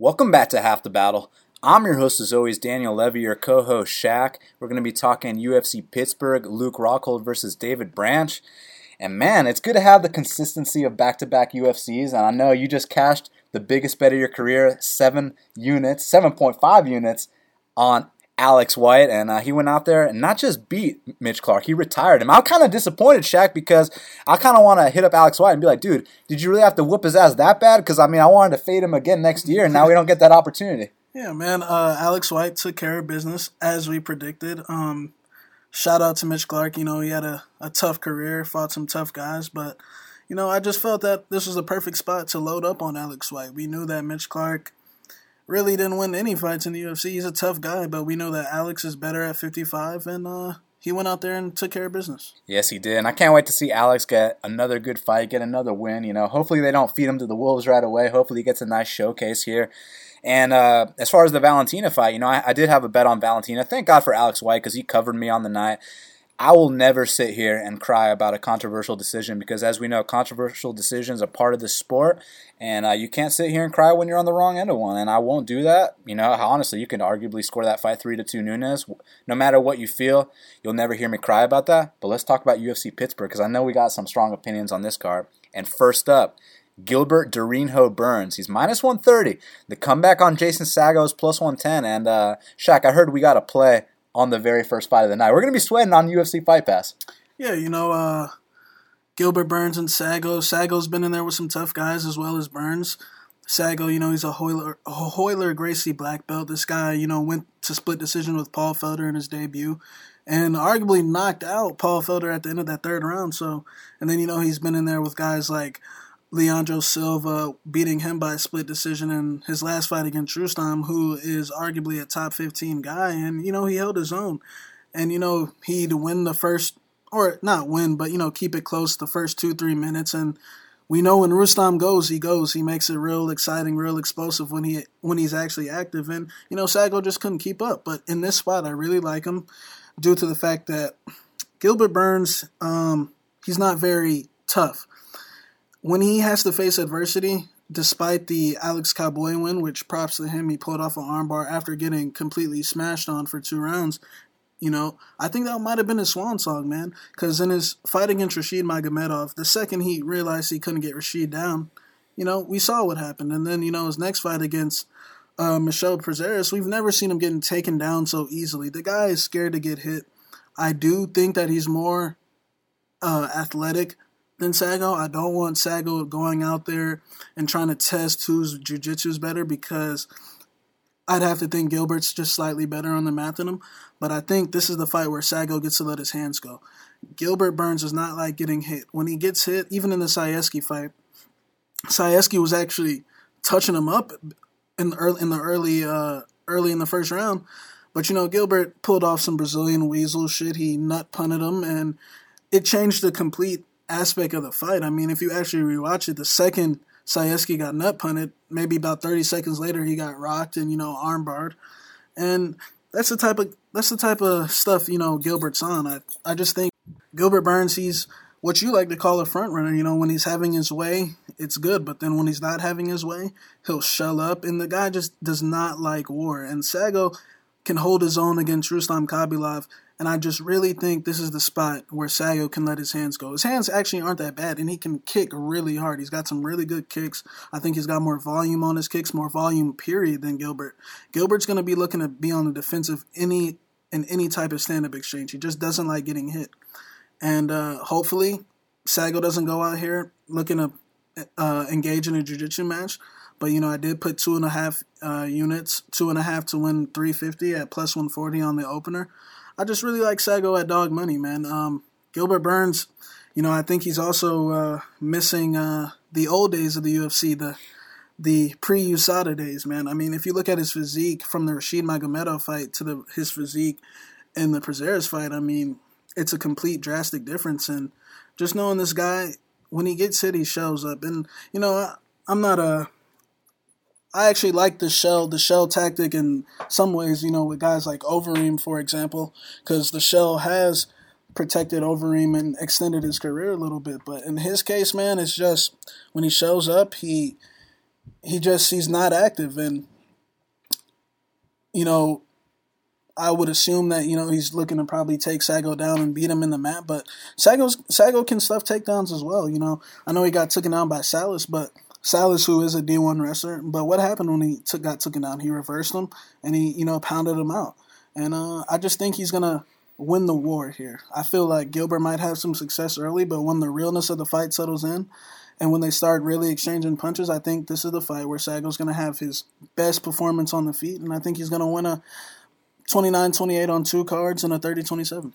Welcome back to Half the Battle. I'm your host, as always, Daniel Levy, your co host, Shaq. We're going to be talking UFC Pittsburgh, Luke Rockhold versus David Branch. And man, it's good to have the consistency of back to back UFCs. And I know you just cashed the biggest bet of your career, seven units, 7.5 units on Alex White, and uh, he went out there and not just beat Mitch Clark, he retired him. I'm kind of disappointed, Shaq, because I kind of want to hit up Alex White and be like, dude, did you really have to whoop his ass that bad? Because I mean, I wanted to fade him again next year, and now we don't get that opportunity. Yeah, man. Uh, Alex White took care of business as we predicted. Um, shout out to Mitch Clark. You know, he had a, a tough career, fought some tough guys, but you know, I just felt that this was the perfect spot to load up on Alex White. We knew that Mitch Clark really didn't win any fights in the UFC. He's a tough guy, but we know that Alex is better at 55, and uh, he went out there and took care of business. Yes, he did. And I can't wait to see Alex get another good fight, get another win. You know, hopefully they don't feed him to the wolves right away. Hopefully he gets a nice showcase here. And uh, as far as the Valentina fight, you know, I, I, did have a bet on Valentina. Thank God for Alex White because he covered me on the night. I will never sit here and cry about a controversial decision because, as we know, controversial decisions are part of the sport, and uh, you can't sit here and cry when you're on the wrong end of one. And I won't do that. You know, honestly, you can arguably score that fight three to two Nunes. No matter what you feel, you'll never hear me cry about that. But let's talk about UFC Pittsburgh because I know we got some strong opinions on this card. And first up, Gilbert Durinho Burns. He's minus 130. The comeback on Jason Saggo is plus 110. And uh, Shaq, I heard we got a play on the very first fight of the night. We're going to be sweating on UFC Fight Pass. Yeah, you know, uh, Gilbert Burns and Saggo. Saggo's been in there with some tough guys as well as Burns. Saggo, you know, he's a a Royler Gracie black belt. This guy, you know, went to split decision with Paul Felder in his debut and arguably knocked out Paul Felder at the end of that third round. So, and then, you know, he's been in there with guys like Leandro Silva beating him by a split decision in his last fight against Rustam, who is arguably a top 15 guy. And, you know, he held his own. And, you know, he'd win the first, or not win, but, you know, keep it close the first two, three minutes. And we know when Rustam goes, he goes. He makes it real exciting, real explosive when he when he's actually active. And, you know, Saggo just couldn't keep up. But in this spot, I really like him due to the fact that Gilbert Burns, um, he's not very tough when he has to face adversity, despite the Alex Cowboy win, which props to him, he pulled off an armbar after getting completely smashed on for two rounds. You know, I think that might have been his swan song, man. Because in his fight against Rashid Magomedov, the second he realized he couldn't get Rashid down, you know, we saw what happened. And then, you know, his next fight against uh, Michel Prazeres, we've never seen him getting taken down so easily. The guy is scared to get hit. I do think that he's more uh, athletic than Saggo. I don't want Saggo going out there and trying to test whose jiu-jitsu is better because I'd have to think Gilbert's just slightly better on the math than him. But I think this is the fight where Saggo gets to let his hands go. Gilbert Burns is not like getting hit. When he gets hit, even in the Sayeski fight, Sayeski was actually touching him up in the early in the early uh, early in the first round. But you know, Gilbert pulled off some Brazilian weasel shit. He nut punted him, and it changed the complete aspect of the fight. I mean, if you actually rewatch it, the second Sayeski got nut punted, maybe about 30 seconds later he got rocked and you know armbarred, and that's the type of that's the type of stuff you know Gilbert's on. I I just think Gilbert Burns he's what you like to call a front runner. You know, when he's having his way, it's good, but then when he's not having his way, he'll shell up, and the guy just does not like war. And Saggo can hold his own against Rustam Khabilov and I just really think this is the spot where Saggo can let his hands go. His hands actually aren't that bad, and he can kick really hard. He's got some really good kicks. I think he's got more volume on his kicks, more volume period than Gilbert. Gilbert's going to be looking to be on the defensive any in any type of stand-up exchange. He just doesn't like getting hit, and uh, hopefully Saggo doesn't go out here looking to uh, engage in a jiu-jitsu match. But you know, I did put two and a half uh, units, two and a half to win 350 at plus 140 on the opener. I just really like Saggo at dog money, man. Um, Gilbert Burns, you know, I think he's also uh, missing uh, the old days of the UFC, the the pre USADA days, man. I mean, if you look at his physique from the Rashid Magomedov fight to the his physique in the Prazeres fight, I mean, it's a complete drastic difference. And just knowing this guy, when he gets hit, he shows up. And you know, I, I'm not a I actually like the shell, the shell tactic in some ways, you know, with guys like Overeem, for example, because the shell has protected Overeem and extended his career a little bit. But in his case, man, it's just when he shows up, he he just he's not active, and you know, I would assume that you know he's looking to probably take Saggo down and beat him in the mat. But Saggo's Saggo can stuff takedowns as well. You know, I know he got taken down by Salas, but Salas, who is a D1 wrestler, but what happened when he took, got taken down? He reversed him and he you know pounded him out. And uh, I just think he's gonna win the war here. I feel like Gilbert might have some success early, but when the realness of the fight settles in, and when they start really exchanging punches, I think this is the fight where Saggo's going to have his best performance on the feet, and I think he's going to win a 29-28 on two cards and a 30-27.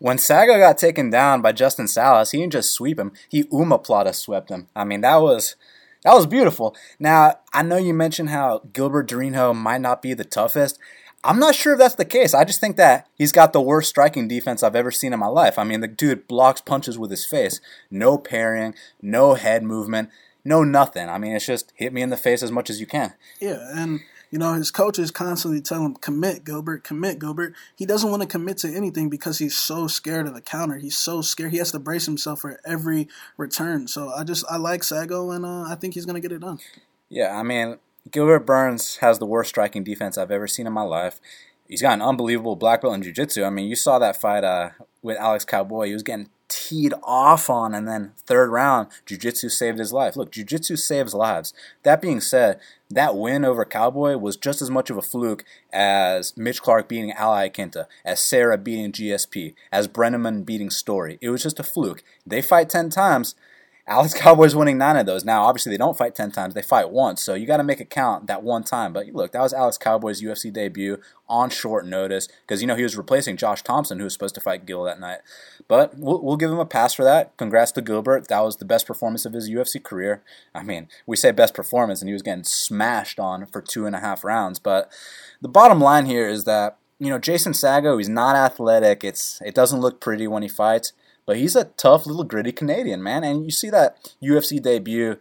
When Saggo got taken down by Justin Salas, he didn't just sweep him; he omoplata swept him. I mean, that was that was beautiful. Now, I know you mentioned how Gilbert Durinho might not be the toughest. I'm not sure if that's the case. I just think that he's got the worst striking defense I've ever seen in my life. I mean, the dude blocks punches with his face. No parrying, no head movement, no nothing. I mean, it's just hit me in the face as much as you can. Yeah, and you know, his coaches constantly tell him, commit, Gilbert, commit, Gilbert. He doesn't want to commit to anything because he's so scared of the counter. He's so scared. He has to brace himself for every return. So I just, I like Saggo, and uh, I think he's going to get it done. Yeah, I mean, Gilbert Burns has the worst striking defense I've ever seen in my life. He's got an unbelievable black belt in jiu-jitsu. I mean, you saw that fight uh, with Alex Cowboy. He was getting teed off on, and then third round, jiu-jitsu saved his life. Look, jiu-jitsu saves lives. That being said, that win over Cowboy was just as much of a fluke as Mitch Clark beating Al Iaquinta, as Serra beating GSP, as Brenneman beating Story. It was just a fluke. They fight 10 times. Alex Cowboy's winning nine of those. Now, obviously, they don't fight 10 times, they fight once. So you got to make it count that one time. But look, that was Alex Cowboy's UFC debut on short notice because, you know, he was replacing Josh Thomson, who was supposed to fight Gil that night. But we'll, we'll give him a pass for that. Congrats to Gilbert. That was the best performance of his UFC career. I mean, we say best performance, and he was getting smashed on for two and a half rounds. But the bottom line here is that you know, Jason Saggo, he's not athletic. It's it doesn't look pretty when he fights. But he's a tough little gritty Canadian, man. And you see that UFC debut,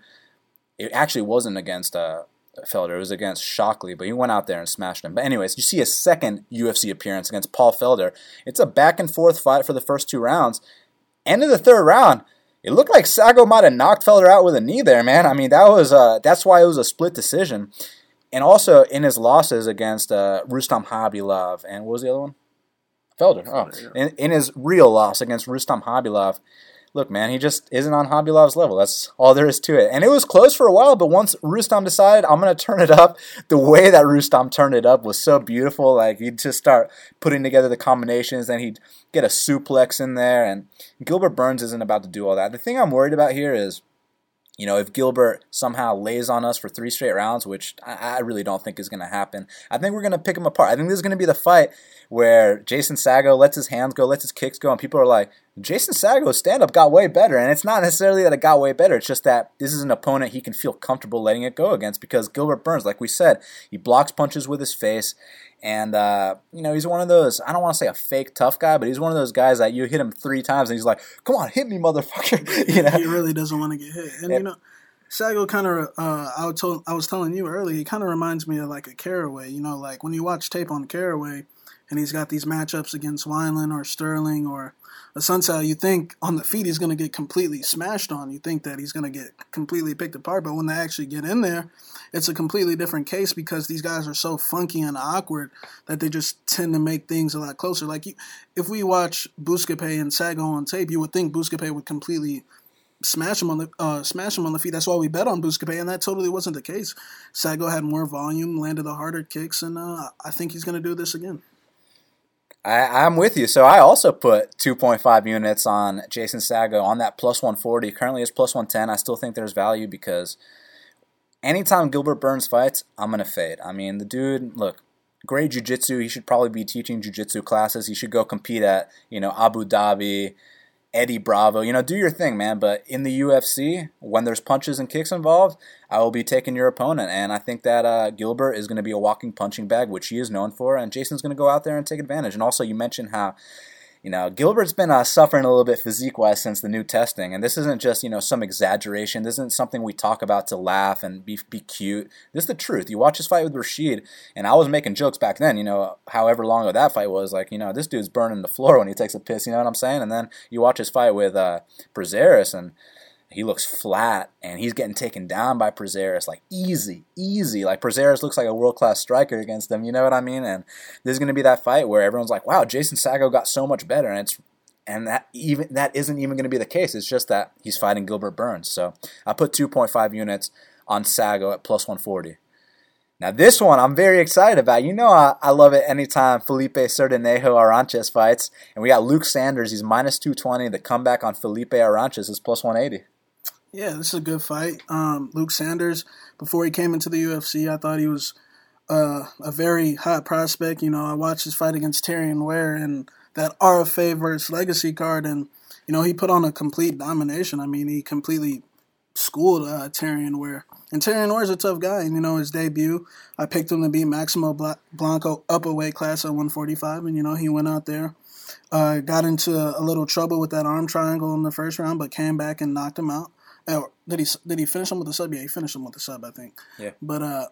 it actually wasn't against uh, Felder, it was against Shockley, but he went out there and smashed him. But, anyways, you see a second UFC appearance against Paul Felder. It's a back and forth fight for the first two rounds. End of the third round, it looked like Saggo might have knocked Felder out with a knee there, man. I mean, that was uh, that's why it was a split decision. And also in his losses against uh, Rustam Khabilov and what was the other one? Felder. Oh, in, in his real loss against Rustam Khabilov, look, man, he just isn't on Khabilov's level. That's all there is to it. And it was close for a while, but once Rustam decided, I'm going to turn it up, the way that Rustam turned it up was so beautiful. Like, he'd just start putting together the combinations, then he'd get a suplex in there. And Gilbert Burns isn't about to do all that. The thing I'm worried about here is you know, if Gilbert somehow lays on us for three straight rounds, which I, I really don't think is going to happen, I think we're going to pick him apart. I think this is going to be the fight where Jason Saggo lets his hands go, lets his kicks go, and people are like, Jason Saggo's stand up got way better. And it's not necessarily that it got way better, it's just that this is an opponent he can feel comfortable letting it go against because Gilbert Burns, like we said, he blocks punches with his face. And, uh, you know, he's one of those, I don't want to say a fake tough guy, but he's one of those guys that you hit him three times and he's like, come on, hit me, motherfucker. you know? He really doesn't want to get hit. And, you know, Saggo kind of, uh, I, told, I was telling you earlier, he kind of reminds me of like a Caraway. You know, like when you watch tape on Caraway and he's got these matchups against Wineland or Sterling or Assunção, you think on the feet he's going to get completely smashed on. You think that he's going to get completely picked apart, but when they actually get in there, it's a completely different case because these guys are so funky and awkward that they just tend to make things a lot closer. Like you, if we watch Buscapé and Saggo on tape, you would think Buscapé would completely smash him on the uh, smash him on the feet. That's why we bet on Buscapé, and that totally wasn't the case. Saggo had more volume, landed the harder kicks, and uh, I think he's going to do this again. I, am with you. So I also put 2.5 units on Jason Saggo on that plus 140. Currently is plus 110. I still think there's value because anytime Gilbert Burns fights, I'm going to fade. I mean, the dude, look, great jiu-jitsu. He should probably be teaching jiu-jitsu classes. He should go compete at, you know, Abu Dhabi, Eddie Bravo. You know, do your thing, man. But in the UFC, when there's punches and kicks involved, I will be taking your opponent. And I think that uh, Gilbert is going to be a walking punching bag, which he is known for. And Jason's going to go out there and take advantage. And also, you mentioned how you know, Gilbert's been uh, suffering a little bit physique wise since the new testing, and this isn't just you know some exaggeration. This isn't something we talk about to laugh and be be cute. This is the truth. You watch his fight with Rashid, and I was making jokes back then. You know, however long ago that fight was, like you know, this dude's burning the floor when he takes a piss. You know what I'm saying? And then you watch his fight with uh, Prazeres, and he looks flat and he's getting taken down by Prazeres like easy, easy. Like Prazeres looks like a world class striker against him. You know what I mean? And there's going to be that fight where everyone's like, "Wow, Jason Saggo got so much better," and it's and that even that isn't even going to be the case. It's just that he's fighting Gilbert Burns. So I put 2.5 units on Saggo at plus 140. Now this one I'm very excited about. You know I, I love it anytime Felipe Sertanejo Arantes fights. And we got Luke Sanders, he's minus 220. The comeback on Felipe Arantes is plus 180. Yeah, this is a good fight. Um, Luke Sanders, before he came into the UFC, I thought he was uh, a very hot prospect. You know, I watched his fight against Terrion Ware and that RFA versus Legacy card, and you know he put on a complete domination. I mean, he completely schooled uh, Terrion Ware. And Terrion Ware's a tough guy. And, you know, his debut, I picked him to beat Maximo Blanco up a weight class at 145. And, you know, he went out there, uh, got into a little trouble with that arm triangle in the first round, but came back and knocked him out. Uh, did he did he finish him with a sub? Yeah, he finished him with a sub, I think. Yeah. But uh,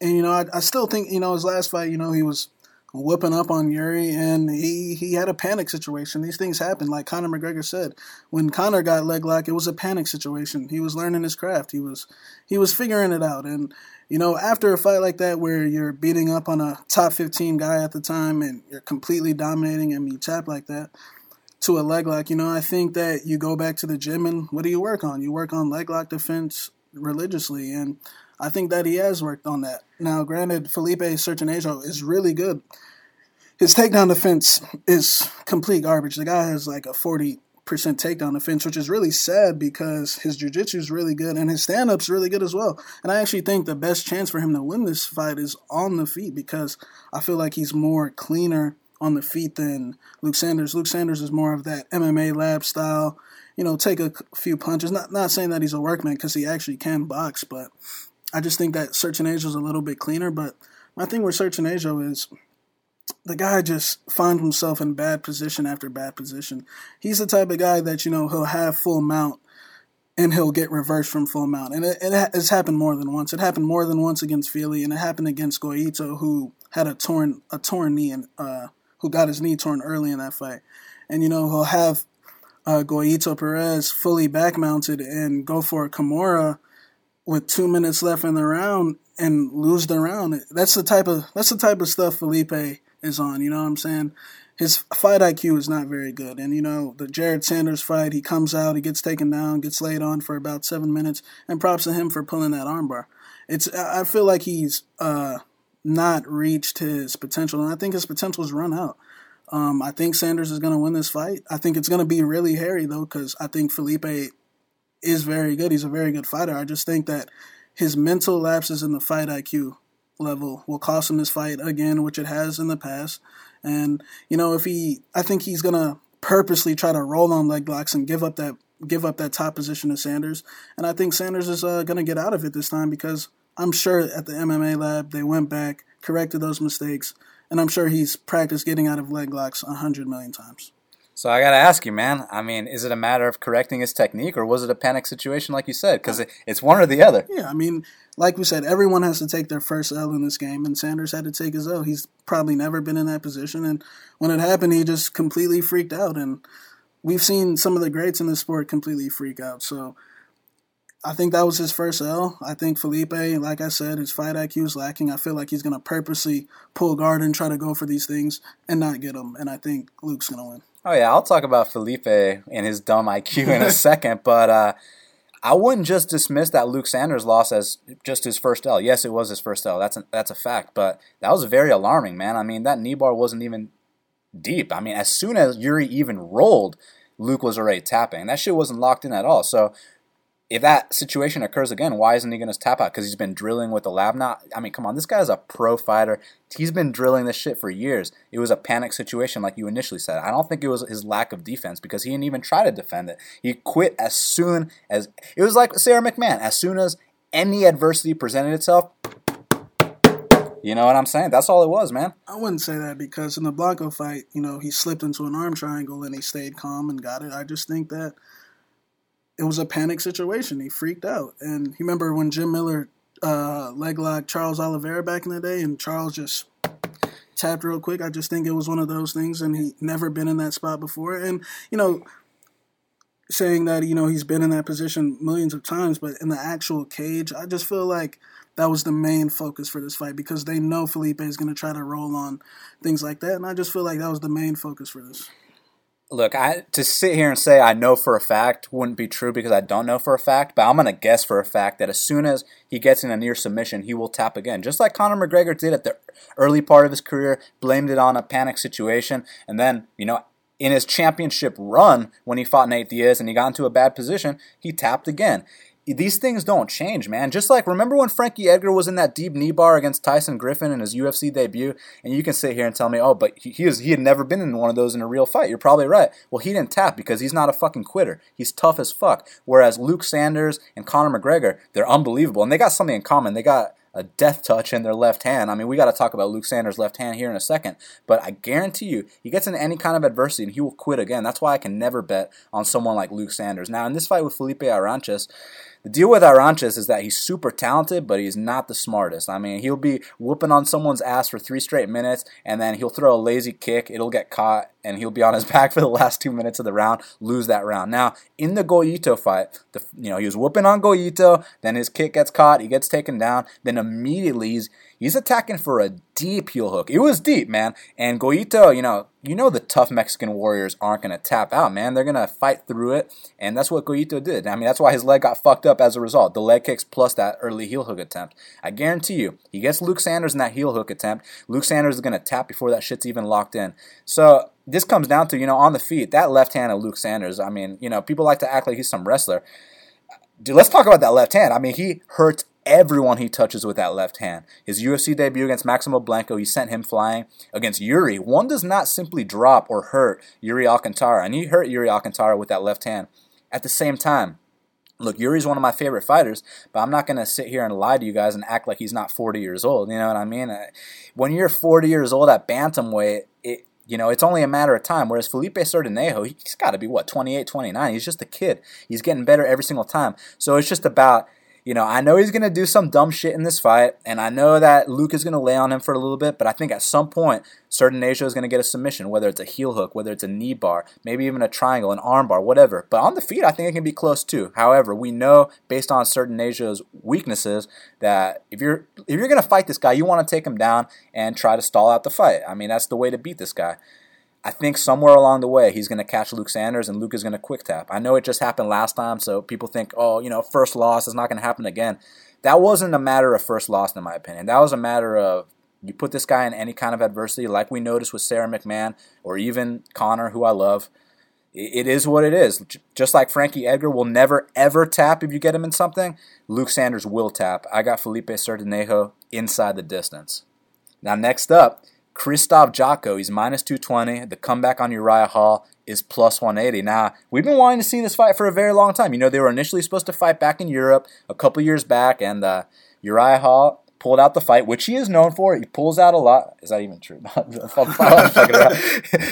and you know, I, I still think you know his last fight, you know, he was whooping up on Yuri, and he he had a panic situation. These things happen, like Conor McGregor said. When Conor got leg lock, it was a panic situation. He was learning his craft. He was he was figuring it out. And you know, after a fight like that, where you're beating up on a top 15 guy at the time, and you're completely dominating him, you tap like that to a leg lock. You know, I think that you go back to the gym and what do you work on? You work on leg lock defense religiously, and I think that he has worked on that. Now, granted, Felipe Sertanejo is really good. His takedown defense is complete garbage. The guy has like a 40% takedown defense, which is really sad because his jiu-jitsu is really good and his stand-up's really good as well. And I actually think the best chance for him to win this fight is on the feet because I feel like he's more cleaner on the feet than Luke Sanders. Luke Sanders is more of that MMA lab style, you know, take a few punches. Not not saying that he's a workman because he actually can box, but I just think that Sertanejo is a little bit cleaner. But my thing with Sertanejo is the guy just finds himself in bad position after bad position. He's the type of guy that, you know, he'll have full mount and he'll get reversed from full mount. And it, it has happened more than once. It happened more than once against Fili, and it happened against Goyito, who had a torn a torn knee and uh, who got his knee torn early in that fight. And you know he'll have uh, Goyito Perez fully back mounted and go for a Kimura with two minutes left in the round and lose the round. That's the type of that's the type of stuff Felipe is on. You know what I'm saying? His fight IQ is not very good, and you know the Jerrod Sanders fight. He comes out, he gets taken down, gets laid on for about seven minutes, and props to him for pulling that armbar. It's I feel like he's uh, not reached his potential, and I think his potential is run out. Um, I think Sanders is going to win this fight. I think it's going to be really hairy though, because I think Felipe is very good. He's a very good fighter. I just think that his mental lapses in the fight IQ level will cost him this fight again, which it has in the past. And you know, if he, I think he's gonna purposely try to roll on leg locks and give up that give up that top position to Sanders. And I think Sanders is uh, gonna get out of it this time because I'm sure at the MMA lab they went back, corrected those mistakes, and I'm sure he's practiced getting out of leg locks a hundred million times. So I got to ask you, man. I mean, is it a matter of correcting his technique, or was it a panic situation, like you said? Because it, it's one or the other. Yeah, I mean, like we said, everyone has to take their first L in this game, and Sanders had to take his L. He's probably never been in that position, and when it happened, he just completely freaked out. And we've seen some of the greats in the sport completely freak out. So I think that was his first L. I think Felipe, like I said, his fight IQ is lacking. I feel like he's going to purposely pull guard and try to go for these things and not get them. And I think Luke's going to win. Oh yeah, I'll talk about Felipe and his dumb IQ in a second, but uh, I wouldn't just dismiss that Luke Sanders loss as just his first L. Yes, it was his first L. That's a, that's a fact, but that was very alarming, man. I mean, that knee bar wasn't even deep. I mean, as soon as Yuri even rolled, Luke was already tapping. That shit wasn't locked in at all. So if that situation occurs again, why isn't he going to tap out? Because he's been drilling with the lab now. I mean, come on, this guy's a pro fighter. He's been drilling this shit for years. It was a panic situation, like you initially said. I don't think it was his lack of defense because he didn't even try to defend it. He quit as soon as it was like Sara McMann. As soon as any adversity presented itself, you know what I'm saying? That's all it was, man. I wouldn't say that because in the Blanco fight, you know, he slipped into an arm triangle and he stayed calm and got it. I just think that it was a panic situation. He freaked out. And you remember when Jim Miller uh, leg locked Charles Oliveira back in the day, and Charles just tapped real quick. I just think it was one of those things, and he never been in that spot before. And you know, saying that you know he's been in that position millions of times, but in the actual cage, I just feel like that was the main focus for this fight because they know Felipe is going to try to roll on things like that, and I just feel like that was the main focus for this. Look, I to sit here and say I know for a fact wouldn't be true because I don't know for a fact, but I'm gonna guess for a fact that as soon as he gets in a near submission, he will tap again, just like Conor McGregor did at the early part of his career, blamed it on a panic situation, and then you know in his championship run when he fought Nate Diaz and he got into a bad position, he tapped again these things don't change, man. Just like remember when Frankie Edgar was in that deep knee bar against Tyson Griffin in his UFC debut, and you can sit here and tell me, oh, but he, he was he had never been in one of those in a real fight. You're probably right. Well, he didn't tap because he's not a fucking quitter. He's tough as fuck. Whereas Luke Sanders and Conor McGregor, they're unbelievable, and they got something in common. They got a death touch in their left hand. I mean, we got to talk about Luke Sanders' left hand here in a second, but I guarantee you, he gets into any kind of adversity and he will quit again. That's why I can never bet on someone like Luke Sanders. Now, in this fight with Felipe Arantes, the deal with Arantes is that he's super talented, but he's not the smartest. I mean, he'll be whooping on someone's ass for three straight minutes, and then he'll throw a lazy kick. It'll get caught, and he'll be on his back for the last two minutes of the round, lose that round. Now, in the Goyito fight, the, you know, he was whooping on Goyito, then his kick gets caught, he gets taken down, then immediately he's he's attacking for a deep heel hook. It was deep, man. And Goyito, you know, you know the tough Mexican warriors aren't going to tap out, man. They're going to fight through it, and that's what Goyito did. I mean, that's why his leg got fucked up as a result. The leg kicks plus that early heel hook attempt. I guarantee you, he gets Luke Sanders in that heel hook attempt. Luke Sanders is going to tap before that shit's even locked in. So this comes down to, you know, on the feet, that left hand of Luke Sanders. I mean, you know, people like to act like he's some wrestler. Dude, let's talk about that left hand. I mean, he hurts everyone he touches with that left hand. His UFC debut against Maximo Blanco, he sent him flying. Against Yuri, one does not simply drop or hurt Yuri Alcantara, and he hurt Yuri Alcantara with that left hand. At the same time, look, Yuri's one of my favorite fighters, but I'm not going to sit here and lie to you guys and act like he's not 40 years old. You know what I mean? Uh, when you're 40 years old at bantamweight, it, you know, it's only a matter of time. Whereas Felipe Sertanejo, he's got to be, what, 28, 29? He's just a kid. He's getting better every single time. So it's just about you know, I know he's going to do some dumb shit in this fight, and I know that Luke is going to lay on him for a little bit, but I think at some point, Sertanejo is going to get a submission, whether it's a heel hook, whether it's a knee bar, maybe even a triangle, an arm bar, whatever. But on the feet, I think it can be close too. However, we know based on Sertanejo's weaknesses that if you're if you're going to fight this guy, you want to take him down and try to stall out the fight. I mean, that's the way to beat this guy. I think somewhere along the way he's going to catch Luke Sanders and Luke is going to quick tap. I know it just happened last time, so people think, oh, you know, first loss is not going to happen again. That wasn't a matter of first loss, in my opinion. That was a matter of you put this guy in any kind of adversity, like we noticed with Sara McMann or even Conor, who I love. It is what it is. Just like Frankie Edgar will never ever tap if you get him in something, Luke Sanders will tap. I got Felipe Sertanejo inside the distance. Now, next up, Krzysztof Jotko, he's minus 220. The comeback on Uriah Hall is plus 180. Now, we've been wanting to see this fight for a very long time. You know, they were initially supposed to fight back in Europe a couple years back, and uh, Uriah Hall pulled out the fight, which he is known for. He pulls out a lot. Is that even true?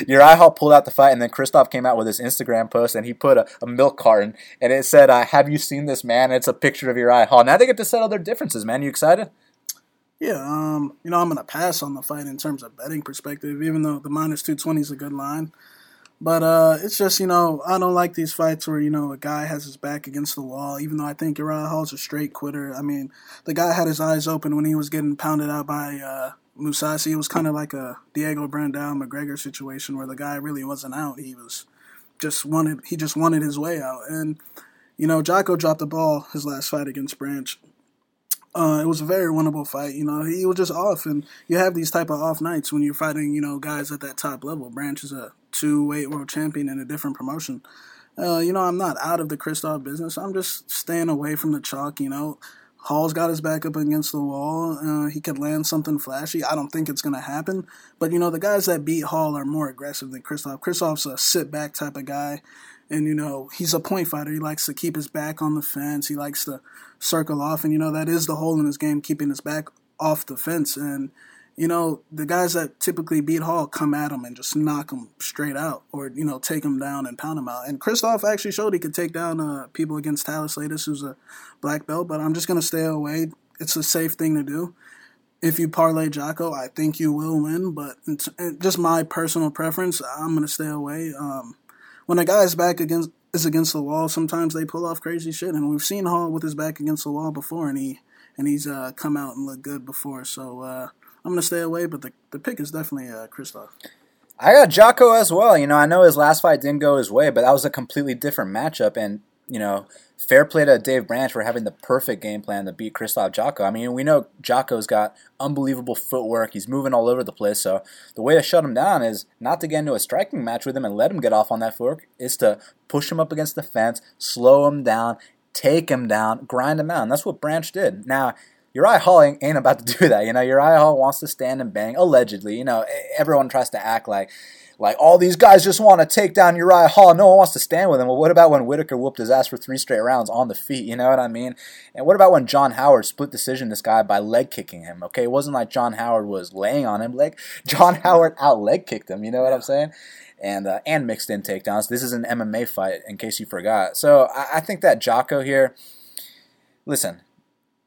Uriah Hall pulled out the fight, and then Krzysztof came out with his Instagram post, and he put a, a milk carton, and it said, uh, "Have you seen this man?" And it's a picture of Uriah Hall. Now they get to settle their differences, man. You excited? Yeah, um, you know, I'm gonna pass on the fight in terms of betting perspective, even though the minus two twenty is a good line. But uh, it's just you know I don't like these fights where you know a guy has his back against the wall. Even though I think Uriah Hall's a straight quitter. I mean, the guy had his eyes open when he was getting pounded out by uh, Mousasi. It was kind of like a Diego Brandao McGregor situation where the guy really wasn't out. He was just wanted he just wanted his way out. And you know, Jotko dropped the ball his last fight against Branch. Uh, it was a very winnable fight. You know, he was just off, and you have these type of off nights when you're fighting, you know, guys at that top level. Branch is a two weight world champion in a different promotion. Uh, you know, I'm not out of the Krzysztof business. I'm just staying away from the chalk. You know, Hall's got his back up against the wall. Uh, he could land something flashy. I don't think it's going to happen. But, you know, the guys that beat Hall are more aggressive than Krzysztof. Krzysztof's a sit back type of guy. And, you know, he's a point fighter. He likes to keep his back on the fence. He likes to circle off. And, you know, that is the hole in his game, keeping his back off the fence. And, you know, the guys that typically beat Hall come at him and just knock him straight out or, you know, take him down and pound him out. And Krzysztof actually showed he could take down uh, people against Thales Leites, who's a black belt, but I'm just going to stay away. It's a safe thing to do. If you parlay Jotko, I think you will win, but just my personal preference, I'm going to stay away. Um, when a guy's back against is against the wall, sometimes they pull off crazy shit, and we've seen Hall with his back against the wall before, and he and he's uh, come out and looked good before. So uh, I'm gonna stay away, but the the pick is definitely uh. I got Jotko as well. You know, I know his last fight didn't go his way, but that was a completely different matchup, and you know, fair play to Dave Branch for having the perfect game plan to beat Krzysztof Jotko. I mean, we know Jotko's got unbelievable footwork. He's moving all over the place. So the way to shut him down is not to get into a striking match with him and let him get off on that footwork. Is to push him up against the fence, slow him down, take him down, grind him out. And that's what Branch did. Now, Uriah Hall ain't about to do that. You know, Uriah Hall wants to stand and bang, allegedly. You know, everyone tries to act like like all these guys just want to take down Uriah Hall. No one wants to stand with him. Well, what about when Whittaker whooped his ass for three straight rounds on the feet? You know what I mean? And what about when John Howard split decision this guy by leg kicking him? Okay, it wasn't like John Howard was laying on him. Like John Howard out leg kicked him. You know what I'm saying? And uh, and mixed in takedowns. This is an MMA fight, in case you forgot. So I, I think that Jotko here. Listen,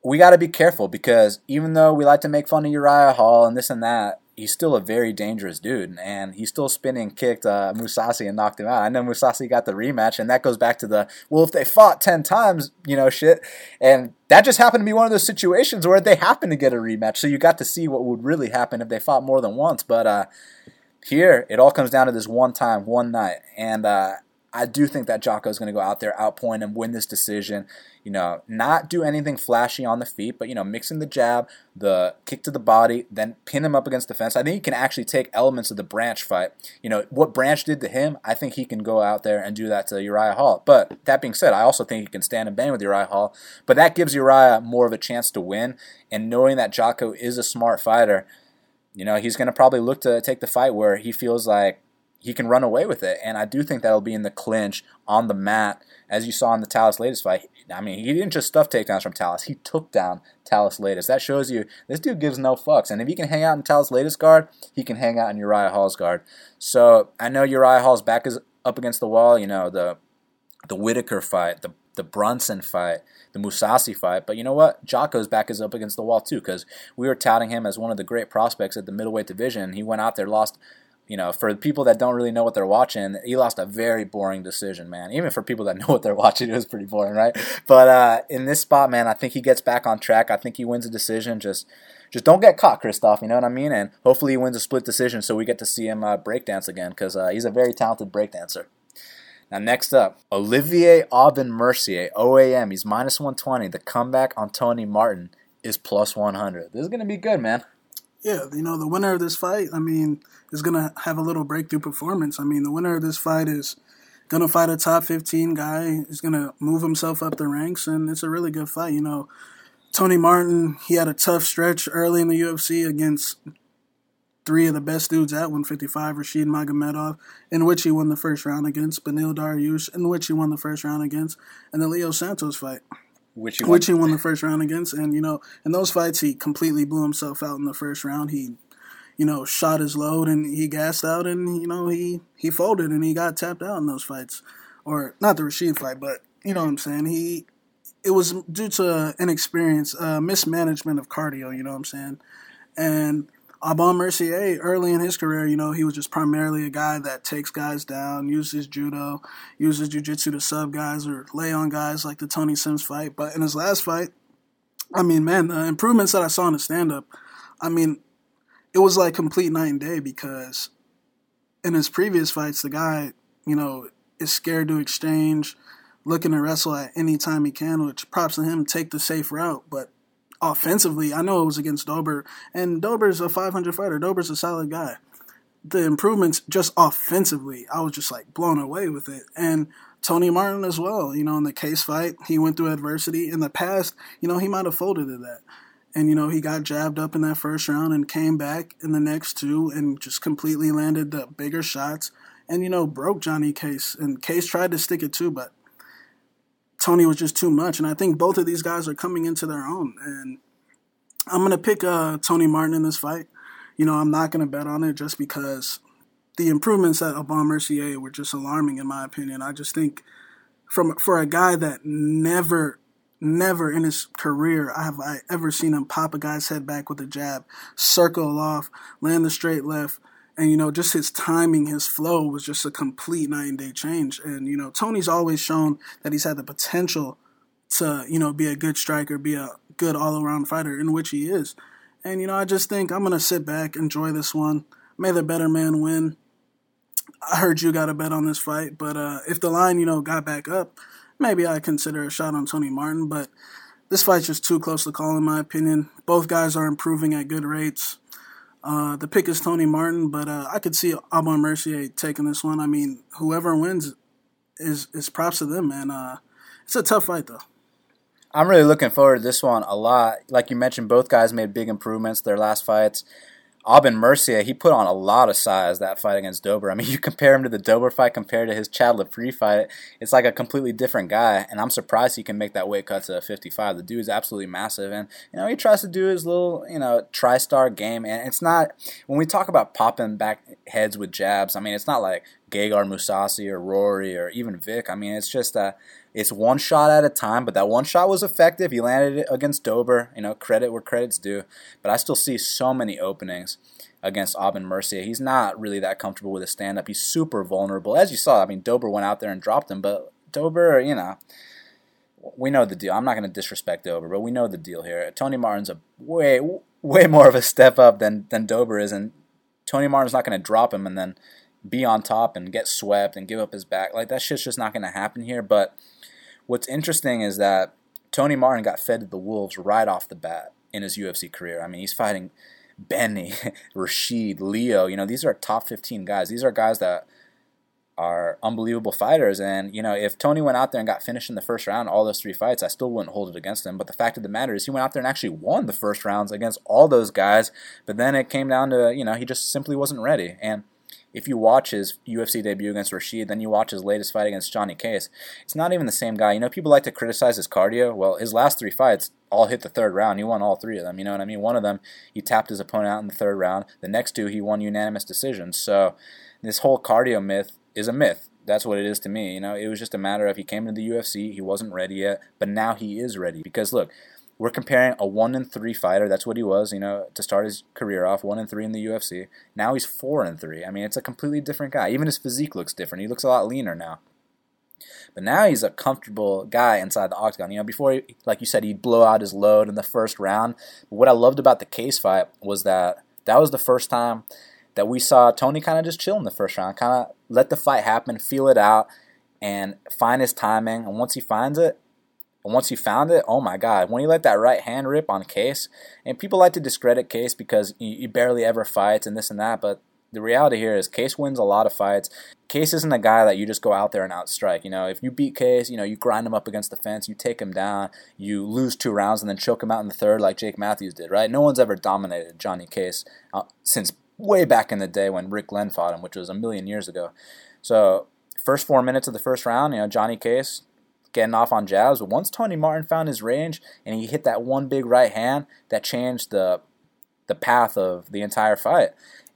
we got to be careful because even though we like to make fun of Uriah Hall and this and that, he's still a very dangerous dude, and he's still spinning kicked uh, Mousasi and knocked him out. I know Mousasi got the rematch, and that goes back to the well, if they fought ten times, you know, shit, and that just happened to be one of those situations where they happened to get a rematch. So you got to see what would really happen if they fought more than once. But uh, here, it all comes down to this one time, one night, and uh, I do think that Jotko is going to go out there, outpoint him, win this decision. You know, not do anything flashy on the feet, but you know, mixing the jab, the kick to the body, then pin him up against the fence. I think he can actually take elements of the Branch fight. You know, what Branch did to him, I think he can go out there and do that to Uriah Hall. But that being said, I also think he can stand and bang with Uriah Hall. But that gives Uriah more of a chance to win. And knowing that Jotko is a smart fighter, you know, he's going to probably look to take the fight where he feels like he can run away with it. And I do think that'll be in the clinch on the mat, as you saw in the Thales Leites fight. I mean, he didn't just stuff takedowns from Thales; he took down Thales Leites. That shows you this dude gives no fucks. And if he can hang out in Thales Leites guard, he can hang out in Uriah Hall's guard. So I know Uriah Hall's back is up against the wall. You know the the Whittaker fight, the the Brunson fight, the Mousasi fight. But you know what? Jotko's back is up against the wall too, because we were touting him as one of the great prospects at the middleweight division. He went out there, lost you know, for people that don't really know what they're watching, he lost a very boring decision, man. Even for people that know what they're watching, it was pretty boring, right? But uh, in this spot, man, I think he gets back on track. I think he wins a decision. Just, just don't get caught, Krzysztof. You know what I mean? And hopefully, he wins a split decision, so we get to see him uh, breakdance again because uh, he's a very talented breakdancer. Now, next up, Olivier Aubin Mercier, OAM. He's minus 120. The comeback on Tony Martin is plus 100. This is going to be good, man yeah, you know, the winner of this fight, I mean, is going to have a little breakthrough performance. I mean, the winner of this fight is going to fight a top 15 guy, is going to move himself up the ranks, and it's a really good fight. You know, Tony Martin, he had a tough stretch early in the UFC against three of the best dudes at 155, Rashid Magomedov, in which he won the first round against, Beneil Dariush, in which he won the first round against, and the Leo Santos fight which he, which he won the first round against. And you know, in those fights, he completely blew himself out in the first round. He, you know, shot his load and he gassed out, and you know, he he folded and he got tapped out in those fights, or not the Rashid fight, but you know what I'm saying. He it was due to inexperience, uh, mismanagement of cardio. You know what I'm saying, and Aubin Mercier, early in his career, you know, he was just primarily a guy that takes guys down, uses judo, uses jujitsu to sub guys or lay on guys like the Tony Sims fight. But in his last fight, I mean, man, the improvements that I saw in the stand up, I mean, it was like complete night and day because in his previous fights, the guy, you know, is scared to exchange, looking to wrestle at any time he can, which props to him, take the safe route. But offensively, I know it was against Dober, and Dober's a 500 fighter. Dober's a solid guy. The improvements just offensively, I was just like blown away with it. And Tony Martin as well, you know, in the case fight, he went through adversity. In the past, you know, he might have folded to that. And, you know, he got jabbed up in that first round and came back in the next two and just completely landed the bigger shots and, you know, broke Johnny Case. And Case tried to stick it too, but Tony was just too much. And I think both of these guys are coming into their own. And I'm going to pick uh, Tony Martin in this fight. You know, I'm not going to bet on it just because the improvements at Aubin Mercier were just alarming in my opinion. I just think from for a guy that never never in his career have I ever seen him pop a guy's head back with a jab, circle off, land the straight left, And you know, just his timing, his flow was just a complete night and day change. And you know, Tony's always shown that he's had the potential to you know be a good striker, be a good all around fighter, in which he is. And you know, I just think I'm gonna sit back, enjoy this one. May the better man win. I heard you got a bet on this fight, but uh, if the line you know got back up, maybe I consider a shot on Tony Martin. But this fight's just too close to call, in my opinion. Both guys are improving at good rates. Uh, the pick is Tony Martin, but uh, I could see Aubin Mercier taking this one. I mean, whoever wins is is props to them, man. Uh, it's a tough fight, though. I'm really looking forward to this one a lot. Like you mentioned, both guys made big improvements their last fights. Aubin Mercier, he put on a lot of size that fight against Dober. I mean, you compare him to the Dober fight compared to his Chad Laprise fight, it's like a completely different guy. And I'm surprised he can make that weight cut to 55. The dude is absolutely massive, and you know he tries to do his little, you know, tri-star game. And it's not when we talk about popping back heads with jabs. I mean, it's not like Gegard Mousasi or Rory or even Vic. I mean, it's just that it's one shot at a time, but that one shot was effective. He landed it against Dober. You know, credit where credit's due. But I still see so many openings against Aubin Mercier. He's not really that comfortable with his stand up. He's super vulnerable. As you saw, I mean, Dober went out there and dropped him, but Dober, you know, we know the deal. I'm not going to disrespect Dober, but we know the deal here. Tony Martin's a way, way more of a step up than, than Dober is, and Tony Martin's not going to drop him and then be on top and get swept and give up his back. Like, that shit's just not going to happen here, but What's interesting is that Tony Martin got fed to the Wolves right off the bat in his UFC career. I mean, he's fighting Benny, Rashid, Leo. You know, these are top 15 guys. These are guys that are unbelievable fighters. And, you know, if Tony went out there and got finished in the first round, all those three fights, I still wouldn't hold it against him. But the fact of the matter is, he went out there and actually won the first rounds against all those guys. But then it came down to, you know, he just simply wasn't ready. And if you watch his UFC debut against Rashid, then you watch his latest fight against Johnny Case, it's not even the same guy. You know, people like to criticize his cardio. Well, his last three fights all hit the third round. He won all three of them. You know what I mean? One of them, he tapped his opponent out in the third round. The next two, he won unanimous decisions. So this whole cardio myth is a myth. That's what it is to me. You know, it was just a matter of he came into the UFC, he wasn't ready yet, but now he is ready. Because look, we're comparing a one and three fighter. That's what he was, you know, to start his career off, one and three in the UFC. Now he's four and three. I mean, it's a completely different guy. Even his physique looks different. He looks a lot leaner now. But now he's a comfortable guy inside the octagon. You know, before, he, like you said, he'd blow out his load in the first round. But what I loved about the case fight was that that was the first time that we saw Tony kind of just chill in the first round, kind of let the fight happen, feel it out, and find his timing. And once he finds it, and once he found it, oh my God, when he let that right hand rip on Case, and people like to discredit Case because he, he barely ever fights and this and that, but the reality here is Case wins a lot of fights. Case isn't a guy that you just go out there and outstrike. You know, if you beat Case, you know, you grind him up against the fence, you take him down, you lose two rounds and then choke him out in the third like Jake Matthews did, right? No one's ever dominated Johnny Case uh, since way back in the day when Rick Glenn fought him, which was a million years ago. So, first four minutes of the first round, you know, Johnny Case getting off on jabs. But once Tony Martin found his range and he hit that one big right hand, that changed the the path of the entire fight.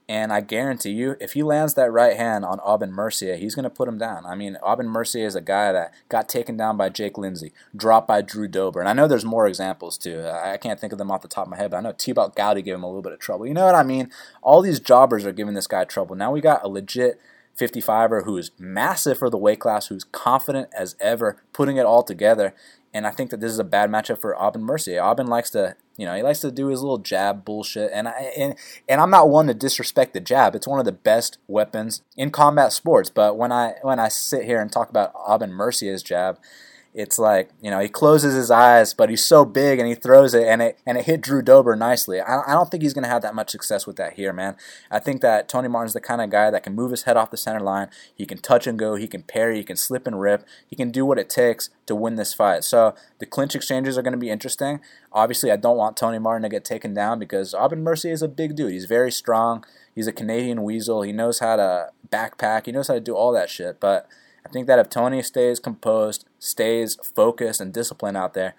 And I guarantee you, if he lands that right hand on Aubin Mercier, he's going to put him down. I mean, Aubin Mercier is a guy that got taken down by Jake Lindsey, dropped by Drew Dober. And I know there's more examples too. I can't think of them off the top of my head, but I know Thibault Gouti gave him a little bit of trouble. You know what I mean? All these jobbers are giving this guy trouble. Now we got a legit 55er who's massive for the weight class, who's confident as ever, putting it all together. And I think that this is a bad matchup for Aubin Mercier. Aubin likes to, you know, he likes to do his little jab bullshit, and I and and I'm not one to disrespect the jab. It's one of the best weapons in combat sports. But when I when I sit here and talk about Aubin Mercier's jab, it's like you know he closes his eyes, but he's so big and he throws it and it and it hit Drew Dober nicely. I, I don't think he's going to have that much success with that here, man. I think that Tony Martin's the kind of guy that can move his head off the center line. He can touch and go. He can parry. He can slip and rip. He can do what it takes to win this fight. So the clinch exchanges are going to be interesting. Obviously, I don't want Tony Martin to get taken down because Aubin Mercier is a big dude. He's very strong. He's a Canadian weasel. He knows how to backpack. He knows how to do all that shit, but I think that if Tony stays composed, stays focused and disciplined out there,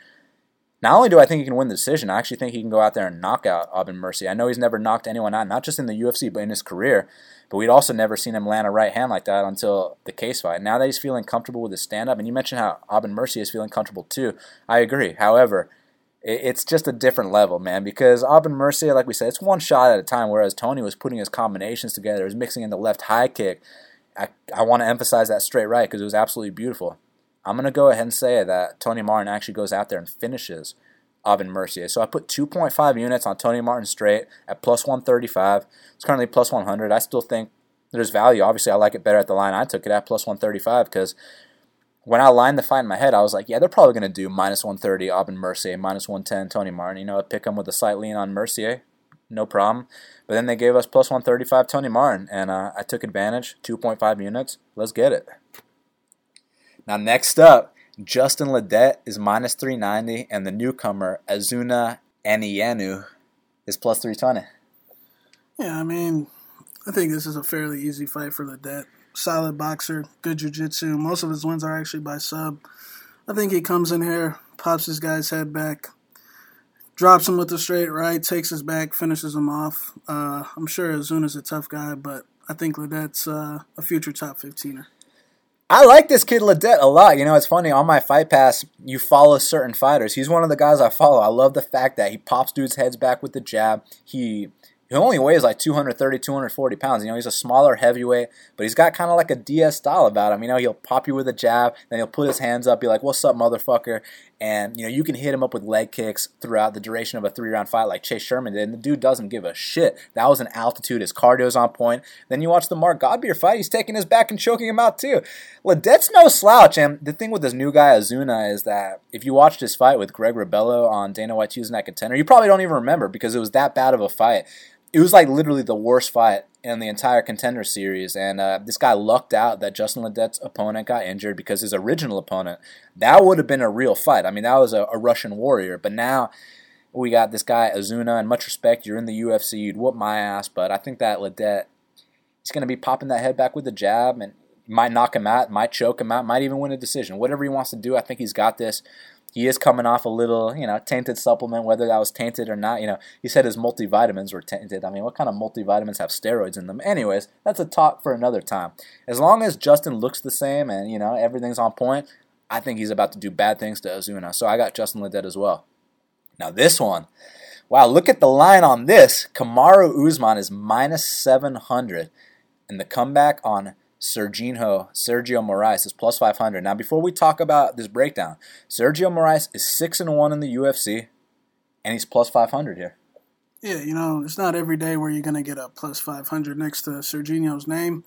not only do I think he can win the decision, I actually think he can go out there and knock out Aubin Mercier. I know he's never knocked anyone out, not just in the UFC, but in his career. But we'd also never seen him land a right hand like that until the case fight. Now that he's feeling comfortable with his stand up, and you mentioned how Aubin Mercier is feeling comfortable too, I agree. However, it's just a different level, man. Because Aubin Mercier, like we said, it's one shot at a time. Whereas Tony was putting his combinations together, he was mixing in the left high kick. I, I want to emphasize that straight right because it was absolutely beautiful. I'm going to go ahead and say that Tony Martin actually goes out there and finishes Aubin Mercier. So I put 2.5 units on Tony Martin straight at plus 135. It's currently plus 100. I still think there's value. Obviously, I like it better at the line. I took it at plus 135 because when I lined the fight in my head, I was like, yeah, they're probably going to do minus 130 Aubin Mercier, minus 110 Tony Martin. You know, I pick them with a slight lean on Mercier, no problem. But then they gave us plus 135 Tony Martin, and uh, I took advantage, 2.5 units. Let's get it. Now, next up, Justin Ledet is minus 390, and the newcomer, Azunna Anyanwu, is plus 320. Yeah, I mean, I think this is a fairly easy fight for Ledet solid boxer, good jiu-jitsu. Most of his wins are actually by sub. I think he comes in here, pops his guy's head back, drops him with the straight right, takes his back, finishes him off. Uh, I'm sure Azunna's a tough guy, but I think Ledet's uh, a future top 15er. I like this kid Ledet a lot. You know, it's funny on my fight pass, you follow certain fighters. He's one of the guys I follow. I love the fact that he pops dudes' heads back with the jab. He he only weighs like 230, 240 pounds. You know, he's a smaller heavyweight, but he's got kind of like a Diaz style about him. You know, he'll pop you with a jab, then he'll put his hands up, be like, "What's up, motherfucker?" And you know, you can hit him up with leg kicks throughout the duration of a three-round fight, like Chase Sherman did. And the dude doesn't give a shit. That was an altitude. His cardio's on point. Then you watch the Mark Godbeer fight; he's taking his back and choking him out too. Ledet's no slouch. And the thing with this new guy Azunna is that if you watched his fight with Greg Rebello on Dana White Tuesday Night Contender, you probably don't even remember because it was that bad of a fight it was like literally the worst fight in the entire contender series. And uh, this guy lucked out that Justin Ledet's opponent got injured because his original opponent, that would have been a real fight. I mean, that was a, a Russian warrior. But now we got this guy, Azunna, and much respect, you're in the UFC, you'd whoop my ass. But I think that Ledet, he's going to be popping that head back with the jab and might knock him out, might choke him out, might even win a decision. Whatever he wants to do, I think he's got this he is coming off a little, you know, tainted supplement, whether that was tainted or not. You know, he said his multivitamins were tainted. I mean, what kind of multivitamins have steroids in them? Anyways, that's a talk for another time. As long as Justin looks the same and, you know, everything's on point, I think he's about to do bad things to Azunna. So I got Justin Ledet as well. Now, this one. Wow, look at the line on this. Kamaru Usman is minus 700. And the comeback on Serginho, Sergio Moraes is plus 500. Now, before we talk about this breakdown, Sergio Moraes is 6 and 1 in the UFC, and he's plus 500 here. Yeah, you know, it's not every day where you're going to get a plus 500 next to Serginho's name.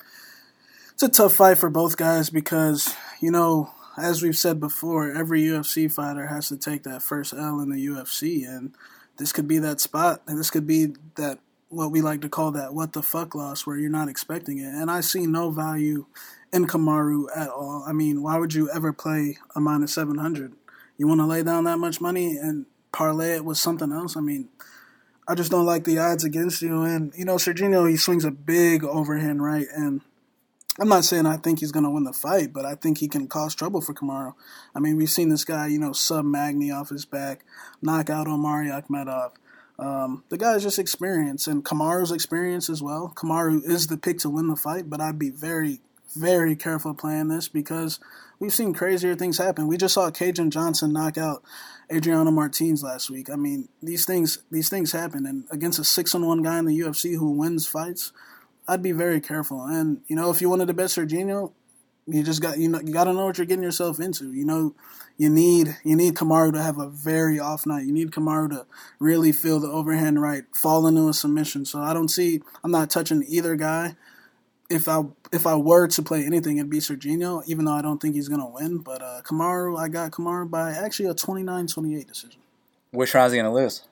It's a tough fight for both guys because, you know, as we've said before, every UFC fighter has to take that first L in the UFC, and this could be that spot, and this could be that what we like to call that what the fuck loss where you're not expecting it. And I see no value in Kamaru at all. I mean, why would you ever play a minus 700? You want to lay down that much money and parlay it with something else? I mean, I just don't like the odds against you. And, you know, Serginho, he swings a big overhand right. And I'm not saying I think he's going to win the fight, but I think he can cause trouble for Kamaru. I mean, we've seen this guy, you know, sub Magni off his back, knock out Omari Akhmedov. Um, the guy's just experience and Kamaru's experience as well. Kamaru is the pick to win the fight, but I'd be very, very careful playing this because we've seen crazier things happen. We just saw Kajan Johnson knock out Adriano Martins last week. I mean, these things these things happen, and against a six on one guy in the UFC who wins fights, I'd be very careful. And you know, if you wanted to bet Serginho, you just got you know you got to know what you're getting yourself into. You know, you need you need Kamaru to have a very off night. You need Kamaru to really feel the overhand right, fall into a submission. So I don't see I'm not touching either guy. If I if I were to play anything, it'd be Serginho, even though I don't think he's gonna win. But uh, Kamaru, I got Kamaru by actually a 29-28 decision. Which round's he gonna lose?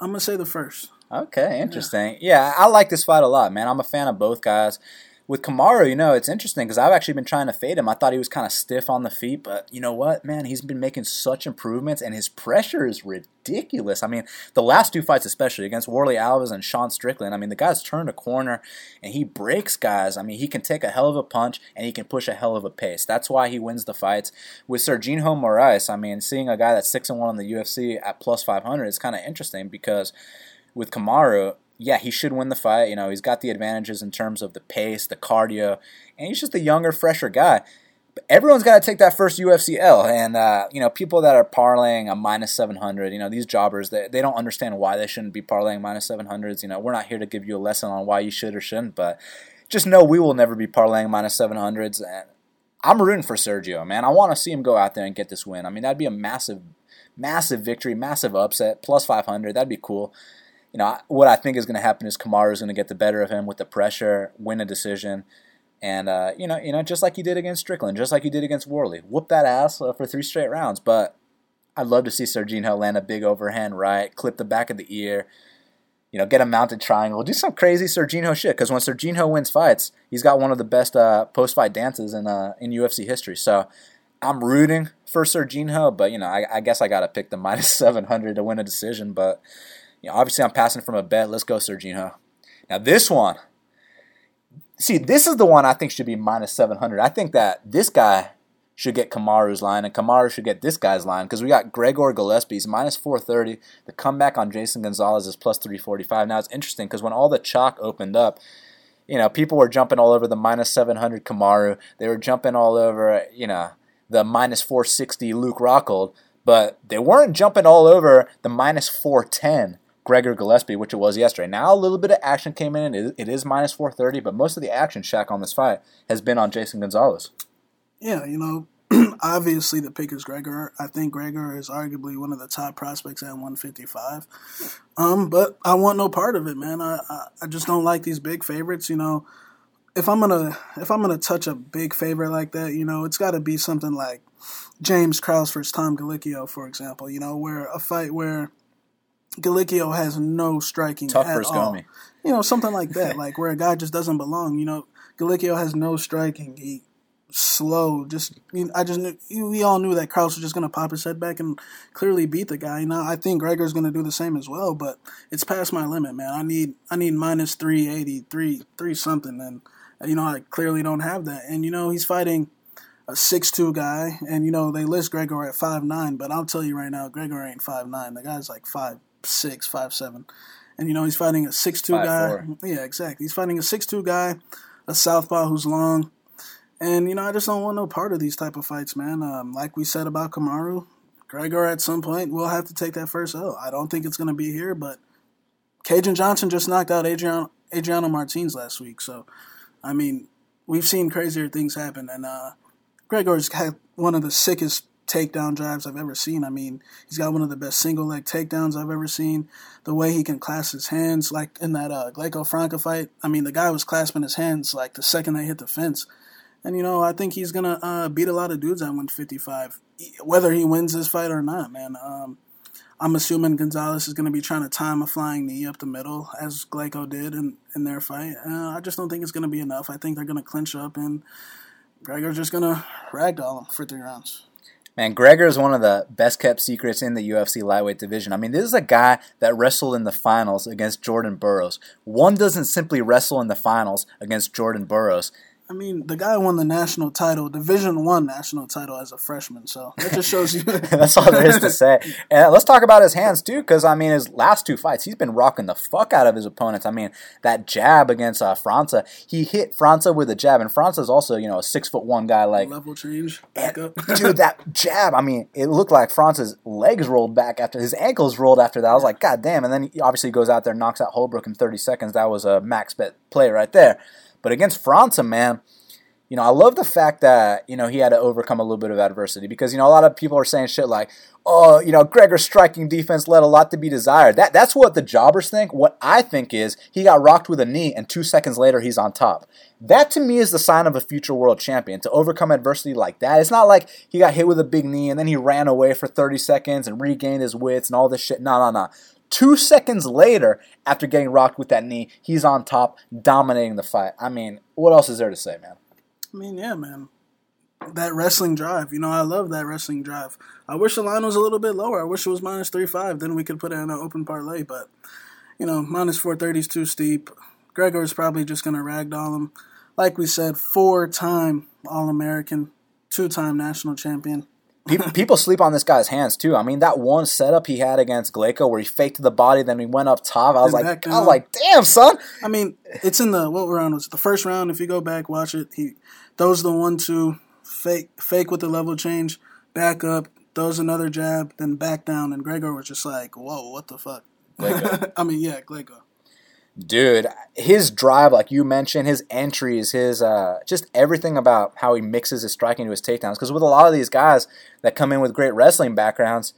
I'm gonna say the first. Okay, interesting. Yeah. yeah, I like this fight a lot, man. I'm a fan of both guys with Kamara, you know, it's interesting because I've actually been trying to fade him. I thought he was kind of stiff on the feet, but you know what, man? He's been making such improvements, and his pressure is ridiculous. I mean, the last two fights, especially against Warlley Alves and Sean Strickland, I mean, the guy's turned a corner and he breaks guys. I mean, he can take a hell of a punch and he can push a hell of a pace. That's why he wins the fights. With Serginho Moraes, I mean, seeing a guy that's 6 and 1 in the UFC at plus 500 is kind of interesting because with Kamaru, yeah, he should win the fight. You know, he's got the advantages in terms of the pace, the cardio, and he's just a younger, fresher guy. But everyone's got to take that first UFC L, and uh, you know people that are parlaying a minus seven hundred. You know these jobbers, they, they don't understand why they shouldn't be parlaying minus seven hundreds. You know we're not here to give you a lesson on why you should or shouldn't, but just know we will never be parlaying minus seven hundreds. And I'm rooting for Sergio, man. I want to see him go out there and get this win. I mean that'd be a massive, massive victory, massive upset, plus five hundred. That'd be cool you know, what I think is going to happen is Kamara is going to get the better of him with the pressure, win a decision, and uh, you know, you know, just like he did against Strickland, just like he did against Warlley, whoop that ass uh, for three straight rounds. But I'd love to see Serginho land a big overhand right, clip the back of the ear, you know, get a mounted triangle, do some crazy Serginho shit. Because when Serginho wins fights, he's got one of the best uh, post-fight dances in uh, in UFC history. So I'm rooting for Serginho, but you know, I, I guess I got to pick the minus 700 to win a decision, but. You know, obviously, I'm passing from a bet. Let's go, Serginho. Now, this one, see, this is the one I think should be minus 700. I think that this guy should get Kamaru's line, and Kamaru should get this guy's line because we got Gregor Gillespie's minus 430. The comeback on Jason Gonzalez is plus 345. Now, it's interesting because when all the chalk opened up, you know, people were jumping all over the minus 700 Kamaru. They were jumping all over, you know, the minus 460 Luke Rockhold, but they weren't jumping all over the minus 410 Gregor Gillespie, which it was yesterday. Now a little bit of action came in. It is minus 430, but most of the action, Shaq, on this fight has been on Jason Gonzalez. Yeah, you know, obviously the pick is Gregor. I think Gregor is arguably one of the top prospects at 155. Um, but I want no part of it, man. I, I, I just don't like these big favorites. You know, if I'm gonna if I'm gonna touch a big favorite like that, you know, it's got to be something like James Krause versus Tom Gallicchio, for example. You know, where a fight where Gallicchio has no striking Tough at all. Gomi. You know, something like that, like where a guy just doesn't belong. You know, Gallicchio has no striking. He slow. Just you know, I just knew, we all knew that Krause was just gonna pop his head back and clearly beat the guy. Now I think Gregor's gonna do the same as well, but it's past my limit, man. I need I need minus three eighty three three something, and you know I clearly don't have that. And you know he's fighting a six two guy, and you know they list Gregor at five nine, but I'll tell you right now, Gregor ain't five nine. The guy's like five six, five seven, and you know he's fighting a six two guy. Four. Yeah, exactly. He's fighting a six two guy, a southpaw who's long, and you know I just don't want no part of these type of fights, man. Um, like we said about Kamaru, Gregor at some point will have to take that first L. I don't think it's going to be here, but Kajan Johnson just knocked out Adriano, Adriano Martins last week, so I mean we've seen crazier things happen, and uh, Gregor's had one of the sickest takedown drives I've ever seen. I mean, he's got one of the best single leg takedowns I've ever seen. The way he can clasp his hands, like in that uh, Glaico Franca fight. I mean, the guy was clasping his hands like the second they hit the fence. And you know, I think he's gonna uh, beat a lot of dudes at 155, whether he wins this fight or not, man. Um, I'm assuming Gonzalez is going to be trying to time a flying knee up the middle, as Glaico did in, in their fight. Uh, I just don't think it's going to be enough. I think they're going to clinch up, and Gregor's just going to ragdoll him for three rounds. Man, Gregor is one of the best kept secrets in the UFC lightweight division. I mean, this is a guy that wrestled in the finals against Jordan Burroughs. One doesn't simply wrestle in the finals against Jordan Burroughs. I mean, the guy won the national title, Division One national title as a freshman. So that just shows you. That's all there is to say. And let's talk about his hands too, because I mean, his last two fights, he's been rocking the fuck out of his opponents. I mean, that jab against uh, Franca, he hit Franca with a jab, and Franca's also you know a six foot one guy. Like level change, back up, dude. That jab, I mean, it looked like Franca's legs rolled back after his ankles rolled after that. I was like, God damn! And then he obviously goes out there, knocks out Holbrook in thirty seconds. That was a max bet play right there. But against Franca, man, you know, I love the fact that, you know, he had to overcome a little bit of adversity because, you know, a lot of people are saying shit like, oh, you know, Gregor's striking defense led a lot to be desired. That That's what the jobbers think. What I think is he got rocked with a knee and two seconds later he's on top. That to me is the sign of a future world champion to overcome adversity like that. It's not like he got hit with a big knee and then he ran away for 30 seconds and regained his wits and all this shit. No, no, no. Two seconds later, after getting rocked with that knee, he's on top, dominating the fight. I mean, what else is there to say, man? I mean, yeah, man. That wrestling drive, you know, I love that wrestling drive. I wish the line was a little bit lower. I wish it was minus three five. Then we could put it in an open parlay. But you know, minus four thirty is too steep. Gregor's probably just gonna ragdoll him. Like we said, four time All American, two time national champion people, people sleep on this guy's hands too. I mean, that one setup he had against Glaico where he faked the body, then he went up top. I was and like, I was like, damn, son. I mean, it's in the what round was it? The first round. If you go back, watch it. He throws the one two, fake fake with the level change, back up, throws another jab, then back down, and Gregor was just like, "Whoa, what the fuck?" I mean, yeah, Glego. Dude, his drive, like you mentioned, his entries, his uh, just everything about how he mixes his striking to his takedowns. Because with a lot of these guys that come in with great wrestling backgrounds,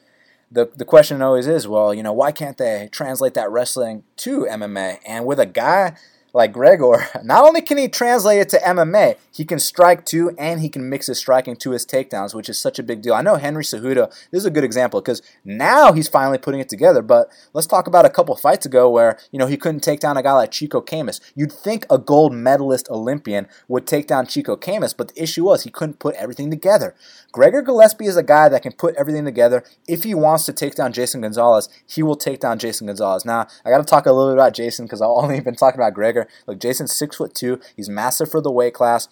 the the question always is, well, you know, why can't they translate that wrestling to MMA? And with a guy like Gregor, not only can he translate it to MMA, he can strike too, and he can mix his striking to his takedowns, which is such a big deal. I know Henry Cejudo, this is a good example because now he's finally putting it together. But let's talk about a couple fights ago where you know he couldn't take down a guy like Chico Camus. You'd think a gold medalist Olympian would take down Chico Camus, but the issue was he couldn't put everything together. Gregor Gillespie is a guy that can put everything together. If he wants to take down Jason Gonzalez, he will take down Jason Gonzalez. Now I got to talk a little bit about Jason because I've only been talking about Gregor. Look, Jason's six foot two. He's massive for the weight class.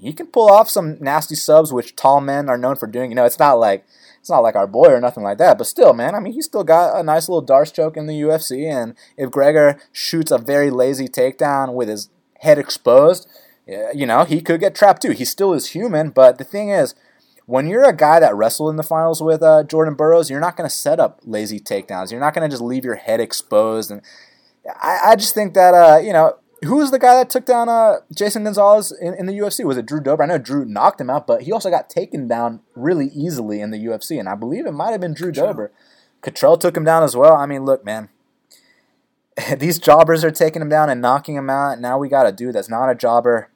He can pull off some nasty subs, which tall men are known for doing. You know, it's not like it's not like our boy or nothing like that, but still, man. I mean, he's still got a nice little Darce choke in the UFC, and if Gregor shoots a very lazy takedown with his head exposed, you know, he could get trapped too. He still is human, but the thing is, when you're a guy that wrestled in the finals with uh, Jordan Burroughs, you're not going to set up lazy takedowns. You're not going to just leave your head exposed. And I, I just think that uh, you know who was the guy that took down uh, Jason Gonzalez in, in, the UFC? Was it Drew Dober? I know Drew knocked him out, but he also got taken down really easily in the UFC, and I believe it might have been Drew Cottrell. Dober. Cottrell took him down as well. I mean, look, man, these jobbers are taking him down and knocking him out. Now we got a dude that's not a jobber.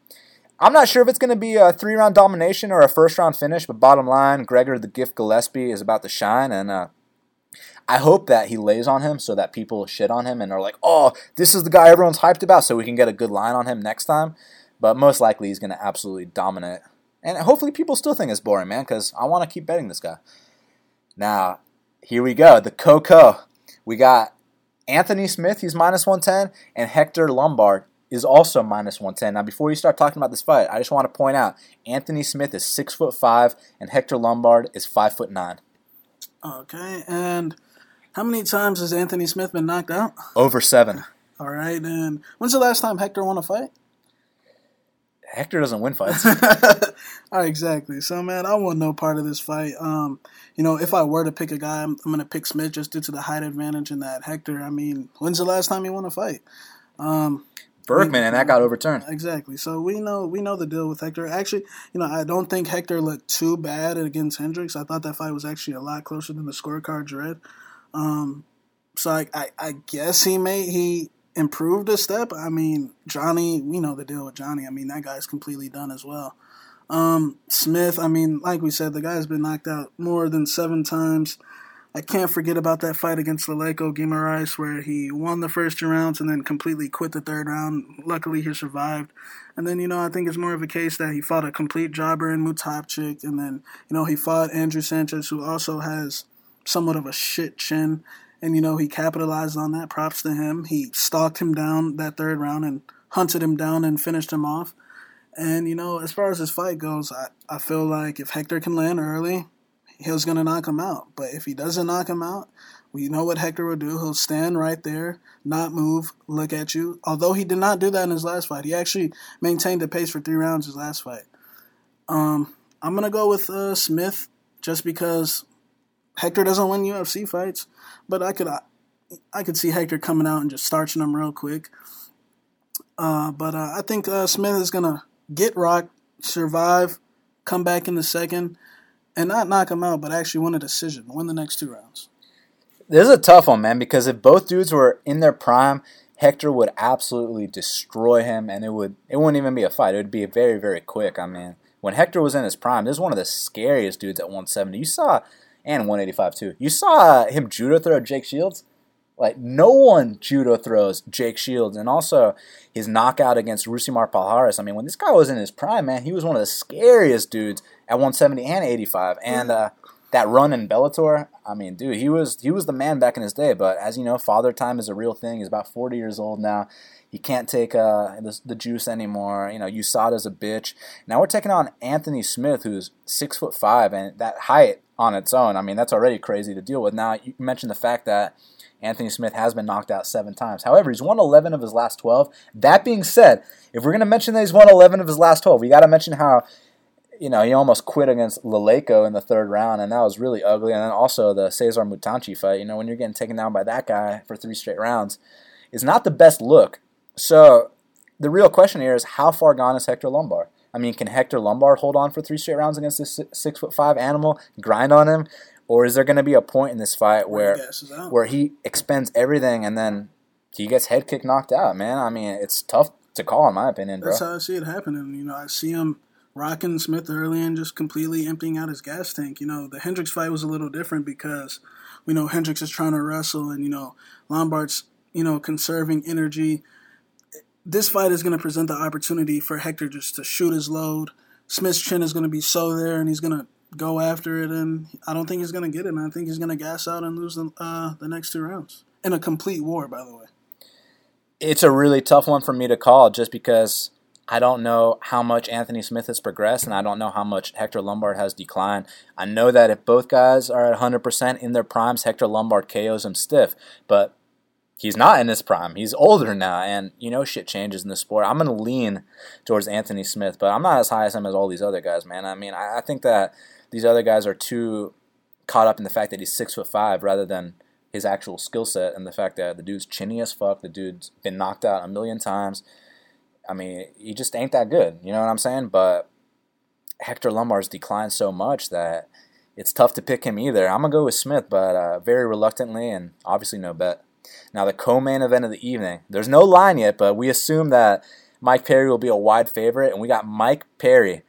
I'm not sure if it's going to be a three round domination or a first round finish, but bottom line, Gregor the Gift Gillespie is about to shine, and uh, I hope that he lays on him so that people shit on him and are like, oh, this is the guy everyone's hyped about, so we can get a good line on him next time. But most likely he's going to absolutely dominate. And hopefully people still think it's boring, man, because I want to keep betting this guy. Now, here we go. The Coco. We got Anthony Smith, he's minus 110, and Hector Lombard is also minus 110. Now, before you start talking about this fight, I just want to point out Anthony Smith is six foot five, and Hector Lombard is five foot nine. Okay, and how many times has Anthony Smith been knocked out? Over seven. All right, and when's the last time Hector won a fight? Hector doesn't win fights. All right, exactly. So, man, I want no part of this fight. Um, you know, if I were to pick a guy, I'm, I'm going to pick Smith just due to the height advantage and that Hector. I mean, when's the last time he won a fight? Um, Burkman, and that got overturned. Exactly. So we know we know the deal with Hector. Actually, you know, I don't think Hector looked too bad against Hendricks. I thought that fight was actually a lot closer than the scorecards read. Um, so I, I, I guess he may he improved a step. I mean, Johnny, we know the deal with Johnny. I mean, that guy's completely done as well. Um, Smith, I mean, like we said, the guy's been knocked out more than seven times. I can't forget about that fight against Leleco Guimaraes where he won the first two rounds and then completely quit the third round. Luckily, he survived. And then, you know, I think it's more of a case that he fought a complete jobber in Mutapcic. And then, you know, he fought Andrew Sanchez, who also has somewhat of a shit chin. And, you know, he capitalized on that. Props to him. He stalked him down that third round and hunted him down and finished him off. And, you know, as far as his fight goes, I, I feel like if Hector can land early, he's to knock him out. But if he doesn't knock him out, we know what Hector will do. He'll stand right there, not move, look at you. Although he did not do that in his last fight, he actually maintained the pace for three rounds his last fight. Um, I'm gonna go with uh, Smith just because Hector doesn't win UFC fights, but I could I, I could see Hector coming out and just starching him real quick. Uh, but uh, I think uh, Smith is gonna get rocked, survive, come back in the second, and not knock him out, but actually win a decision, win the next two rounds. This is a tough one, man, because if both dudes were in their prime, Hector would absolutely destroy him, and it would it wouldn't even be a fight. It would be very very quick. I mean, when Hector was in his prime, this is one of the scariest dudes at 170. You saw and 185 too. You saw him judo throw Jake Shields. Like no one judo throws Jake Shields, and also his knockout against Rousimar Palhares. I mean, when this guy was in his prime, man, he was one of the scariest dudes at 170 and 85. And uh, that run in Bellator, I mean, dude, he was he was the man back in his day. But as you know, father time is a real thing. He's about 40 years old now. He can't take uh, the, the juice anymore. You know, USADA's a bitch. Now we're taking on Anthony Smith, who's six foot five, and that height on its own, I mean, that's already crazy to deal with. Now you mentioned the fact that Anthony Smith has been knocked out seven times. However, he's won 11 of his last 12. That being said, if we're going to mention that he's won 11 of his last 12, we got to mention how you know, he almost quit against Leleco in the third round, and that was really ugly. And then also the Cesar Mutanchi fight, you know, when you're getting taken down by that guy for three straight rounds, is not the best look. So the real question here is how far gone is Hector Lombard? I mean, can Hector Lombard hold on for three straight rounds against this six foot five animal, grind on him, or is there going to be a point in this fight where where he expends everything and then he gets head kick knocked out? Man, I mean, it's tough to call in my opinion, bro. That's how I see it happening. You know, I see him rocking Smith early and just completely emptying out his gas tank. You know, the Hendricks fight was a little different because we know Hendricks is trying to wrestle and, you know, Lombard's, you know, conserving energy. This fight is going to present the opportunity for Hector just to shoot his load. Smith's chin is going to be so there and he's going to go after it. And I don't think he's going to get it, man. I think he's going to gas out and lose the, uh, the next two rounds. In a complete war, by the way. It's a really tough one for me to call just because I don't know how much Anthony Smith has progressed, and I don't know how much Hector Lombard has declined. I know that if both guys are at 100% in their primes, Hector Lombard KOs him stiff, but he's not in his prime. He's older now, and you know shit changes in the sport. I'm gonna lean towards Anthony Smith, but I'm not as high as him as all these other guys, man. I mean, I, I think that these other guys are too caught up in the fact that he's six foot five rather than his actual skill set and the fact that the dude's chinny as fuck. The dude's been knocked out a million times. I mean, he just ain't that good. You know what I'm saying? But Hector Lombard's declined so much that it's tough to pick him either. I'm gonna go with Smith, but uh, very reluctantly, and obviously no bet. Now the co-main event of the evening. There's no line yet, but we assume that Mike Perry will be a wide favorite, and we got Mike Perry.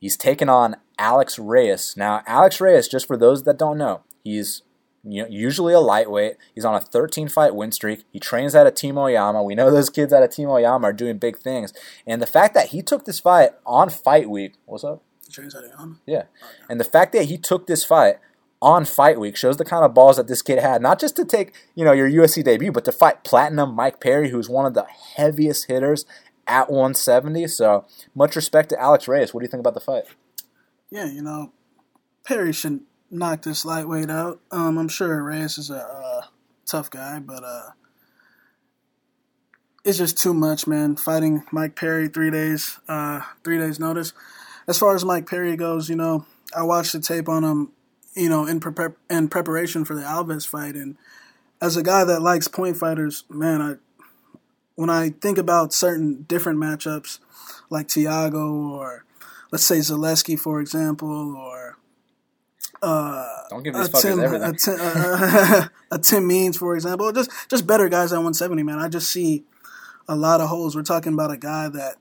He's taking on Alex Reyes. Now, Alex Reyes, just for those that don't know, he's you know, usually a lightweight. He's on a 13 fight win streak. He trains out of Team Oyama. We know those kids out of Team Oyama are doing big things. And the fact that he took this fight on fight week, what's up? He trains at Oyama? Yeah. And the fact that he took this fight on fight week shows the kind of balls that this kid had. Not just to take, you know, your USC debut, but to fight Platinum Mike Perry, who's one of the heaviest hitters at 170. So much respect to Alex Reyes. What do you think about the fight? Yeah, you know, Perry shouldn't knock this lightweight out. Um, I'm sure Reyes is a uh, tough guy, but uh, it's just too much, man. Fighting Mike Perry three days, uh, three days notice. As far as Mike Perry goes, you know, I watched the tape on him, you know, in prep in preparation for the Alves fight, and as a guy that likes point fighters, man, I when I think about certain different matchups like Thiago or let's say Zaleski, for example, or uh, Don't give these fuckers Tim, everything. A Tim, uh, a Tim Means, for example, just just better guys at 170. Man, I just see a lot of holes. We're talking about a guy that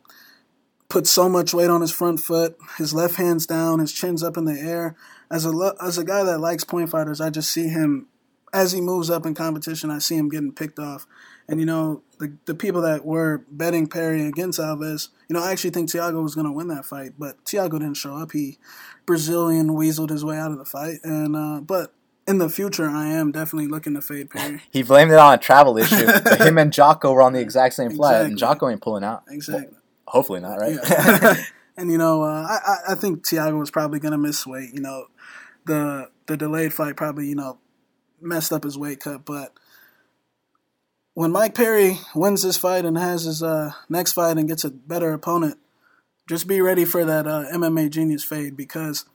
puts so much weight on his front foot, his left hand's down, his chin's up in the air. As a as a guy that likes point fighters, I just see him as he moves up in competition. I see him getting picked off, and you know the the people that were betting Perry against Alves, you know, I actually think Thiago was going to win that fight, but Thiago didn't show up. He Brazilian weaseled his way out of the fight. And uh, but in the future, I am definitely looking to fade Perry. he blamed it on a travel issue. him and Jotko were on the exact same flight, exactly. and Jotko ain't pulling out. Exactly. Hopefully not, right? Yeah. and you know, uh, I I think Thiago was probably gonna miss weight. You know, the the delayed fight probably you know messed up his weight cut, but when Mike Perry wins this fight and has his uh, next fight and gets a better opponent, just be ready for that uh, MMA genius fade because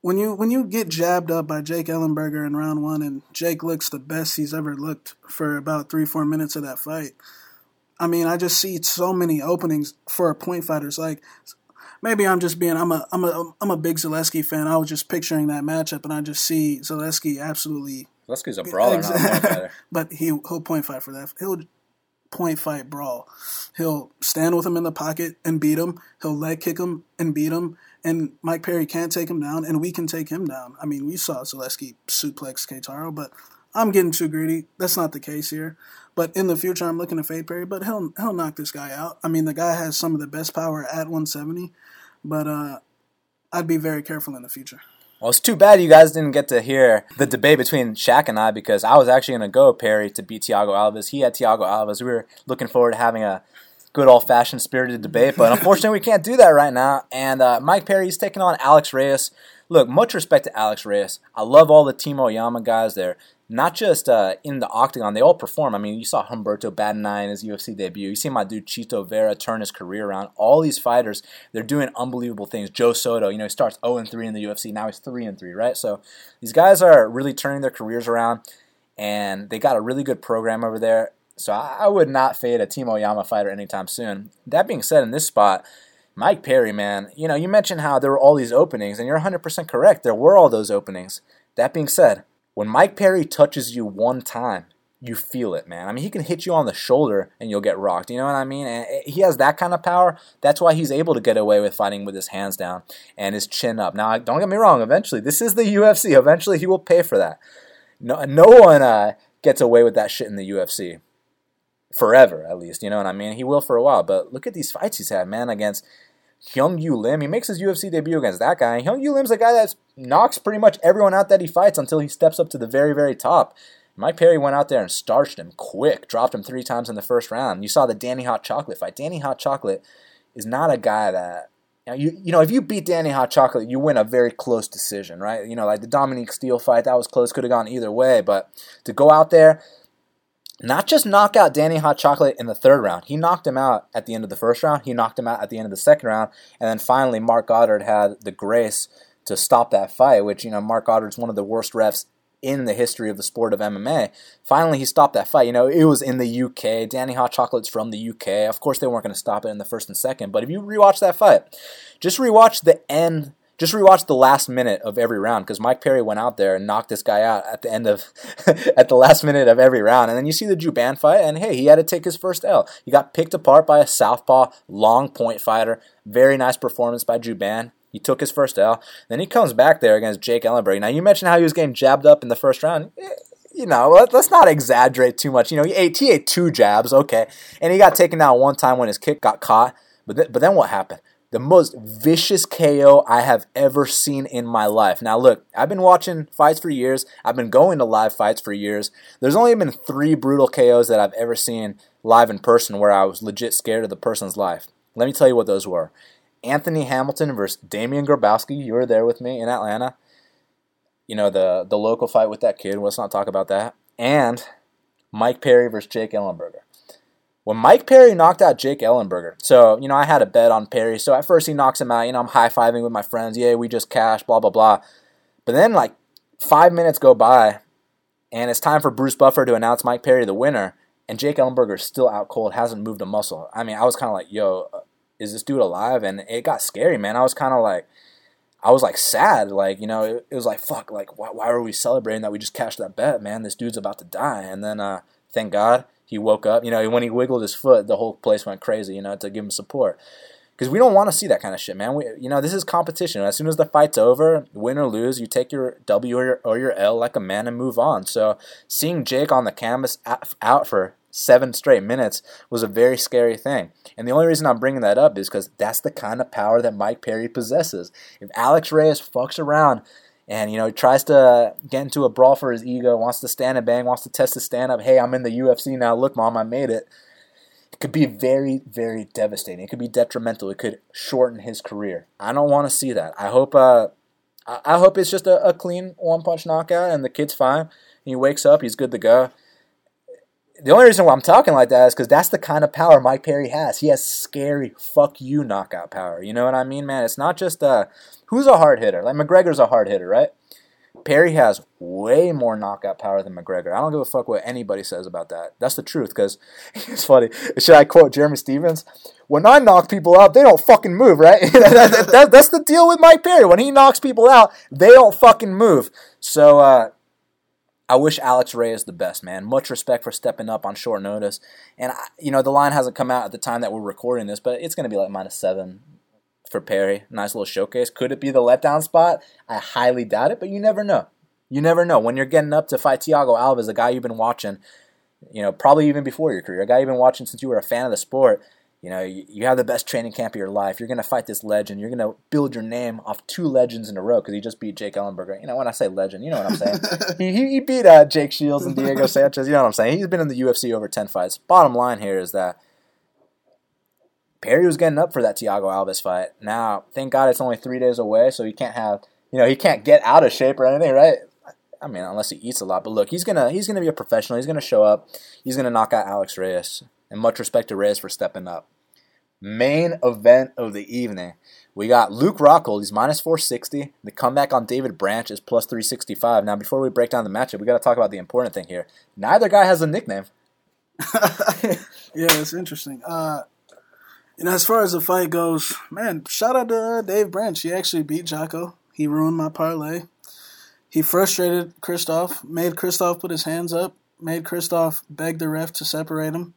when you when you get jabbed up by Jake Ellenberger in round one and Jake looks the best he's ever looked for about three four minutes of that fight, I mean I just see so many openings for point fighters. Like maybe I'm just being I'm a I'm a I'm a big Zaleski fan. I was just picturing that matchup and I just see Zaleski absolutely. Zaleski's a brawler, not a point fighter. but he he'll point fight for that. He'll point fight brawl. He'll stand with him in the pocket and beat him. He'll leg kick him and beat him. And Mike Perry can't take him down, and we can take him down. I mean, we saw Zaleski suplex Keitaro, but I'm getting too greedy. That's not the case here. But in the future, I'm looking to fade Perry, but he'll he'll knock this guy out. I mean, the guy has some of the best power at 170, but uh, I'd be very careful in the future. Well, it's too bad you guys didn't get to hear the debate between Shaq and I because I was actually going to go Perry to beat Thiago Alves. He had Thiago Alves. We were looking forward to having a good old fashioned spirited debate, but unfortunately we can't do that right now. And uh, Mike is taking on Alex Reyes. Look, much respect to Alex Reyes. I love all the Team Oyama guys. They're not just uh, in the octagon, they all perform. I mean, you saw Humberto Bandenay in his UFC debut. You see my dude Chito Vera turn his career around. All these fighters, they're doing unbelievable things. Joe Soto, you know, he starts 0 3 in the UFC. Now he's 3 3, right? So these guys are really turning their careers around, and they got a really good program over there. So I would not fade a Team Oyama fighter anytime soon. That being said, in this spot, Mike Perry, man, you know, you mentioned how there were all these openings, and you're 100% correct. There were all those openings. That being said, when Mike Perry touches you one time, you feel it, man. I mean, he can hit you on the shoulder and you'll get rocked. You know what I mean? And he has that kind of power. That's why he's able to get away with fighting with his hands down and his chin up. Now, don't get me wrong. Eventually, this is the UFC. Eventually, he will pay for that. No, no one uh, gets away with that shit in the UFC forever, at least. You know what I mean? He will for a while. But look at these fights he's had, man, against Hyun Gyu Lim. He makes his UFC debut against that guy. Hyun Gyu Lim's a guy that knocks pretty much everyone out that he fights until he steps up to the very, very top. Mike Perry went out there and starched him quick, dropped him three times in the first round. You saw the Danny Hot Chocolate fight. Danny Hot Chocolate is not a guy that you know, you, you know, if you beat Danny Hot Chocolate, you win a very close decision, right? You know, like the Dominique Steele fight, that was close, could have gone either way. But to go out there, not just knock out Danny Hot Chocolate in the third round. He knocked him out at the end of the first round. He knocked him out at the end of the second round. And then finally, Marc Goddard had the grace to stop that fight, which, you know, Marc Goddard's one of the worst refs in the history of the sport of MMA. Finally, he stopped that fight. You know, it was in the UK. Danny Hot Chocolate's from the UK. Of course, they weren't going to stop it in the first and second. But if you rewatch that fight, just rewatch the end just rewatch the last minute of every round because Mike Perry went out there and knocked this guy out at the end of at the last minute of every round. And then you see the Jouban fight, and hey, he had to take his first L. He got picked apart by a southpaw long point fighter. Very nice performance by Jouban. He took his first L. Then he comes back there against Jake Ellenberg. Now you mentioned how he was getting jabbed up in the first round. Eh, you know, let's not exaggerate too much. You know, he ate, he ate two jabs, okay, and he got taken down one time when his kick got caught. But th- but then what happened? the most vicious KO I have ever seen in my life. Now, look, I've been watching fights for years. I've been going to live fights for years. There's only been three brutal KOs that I've ever seen live in person where I was legit scared of the person's life. Let me tell you what those were. Anthony Hamilton versus Damian Grabowski. You were there with me in Atlanta. You know, the, the local fight with that kid. Let's not talk about that. And Mike Perry versus Jake Ellenberger when Mike Perry knocked out Jake Ellenberger, so, you know, I had a bet on Perry. So at first he knocks him out. You know, I'm high fiving with my friends. Yeah, we just cashed, blah, blah, blah. But then, like, five minutes go by, and it's time for Bruce Buffer to announce Mike Perry the winner. And Jake Ellenberger is still out cold, hasn't moved a muscle. I mean, I was kind of like, yo, uh, is this dude alive? And it got scary, man. I was kind of like, I was like sad, like you know, it, it was like fuck, like why, why are we celebrating that we just cashed that bet, man? This dude's about to die, and then uh, thank God he woke up. You know, when he wiggled his foot, the whole place went crazy. You know, to give him support. Because we don't want to see that kind of shit, man. We, you know, this is competition. As soon as the fight's over, win or lose, you take your W or your, or your L like a man and move on. So seeing Jake on the canvas out for seven straight minutes was a very scary thing. And the only reason I'm bringing that up is because that's the kind of power that Mike Perry possesses. If Alex Reyes fucks around and you know tries to get into a brawl for his ego, wants to stand and bang, wants to test his stand up. Hey, I'm in the UFC now. Look, mom, I made it. It could be very, very devastating. It could be detrimental. It could shorten his career. I don't want to see that. I hope. Uh, I hope it's just a, a clean one punch knockout and the kid's fine. He wakes up, he's good to go the only reason why I'm talking like that is because that's the kind of power Mike Perry has. He has scary fuck you knockout power. You know what I mean, man? It's not just uh, who's a hard hitter. Like McGregor's a hard hitter, right? Perry has way more knockout power than McGregor. I don't give a fuck what anybody says about that. That's the truth. Because it's funny. Should I quote Jeremy Stephens? When I knock people out, they don't fucking move, right? that, that, that's the deal with Mike Perry. When he knocks people out, they don't fucking move. So uh, I wish Alex Reyes the best, man. Much respect for stepping up on short notice. And, I, you know, the line hasn't come out at the time that we're recording this, but it's going to be like minus seven for Perry. Nice little showcase. Could it be the letdown spot? I highly doubt it, but you never know. You never know. When you're getting up to fight Thiago Alves, a guy you've been watching, you know, probably even before your career, a guy you've been watching since you were a fan of the sport, you know, you, you have the best training camp of your life. You're going to fight this legend. You're going to build your name off two legends in a row because he just beat Jake Ellenberger. You know, when I say legend, you know what I'm saying. he, he beat uh, Jake Shields and Diego Sanchez. You know what I'm saying. He's been in the UFC over 10 fights. Bottom line here is that Perry was getting up for that Thiago Alves fight. Now, thank God it's only three days away, so he can't have, you know, he can't get out of shape or anything, right? I mean, unless he eats a lot. But look, he's gonna he's gonna be a professional. He's gonna show up. He's gonna knock out Alex Reyes. And much respect to Reyes for stepping up. Main event of the evening. We got Luke Rockhold. He's minus 460. The comeback on David Branch is plus 365. Now, before we break down the matchup, we got to talk about the important thing here. Neither guy has a nickname. yeah, it's interesting. Uh, you know, as far as the fight goes, man, shout out to uh, Dave Branch. He actually beat Jotko. He ruined my parlay. He frustrated Christoph, made Christoph put his hands up, made Christoph beg the ref to separate him.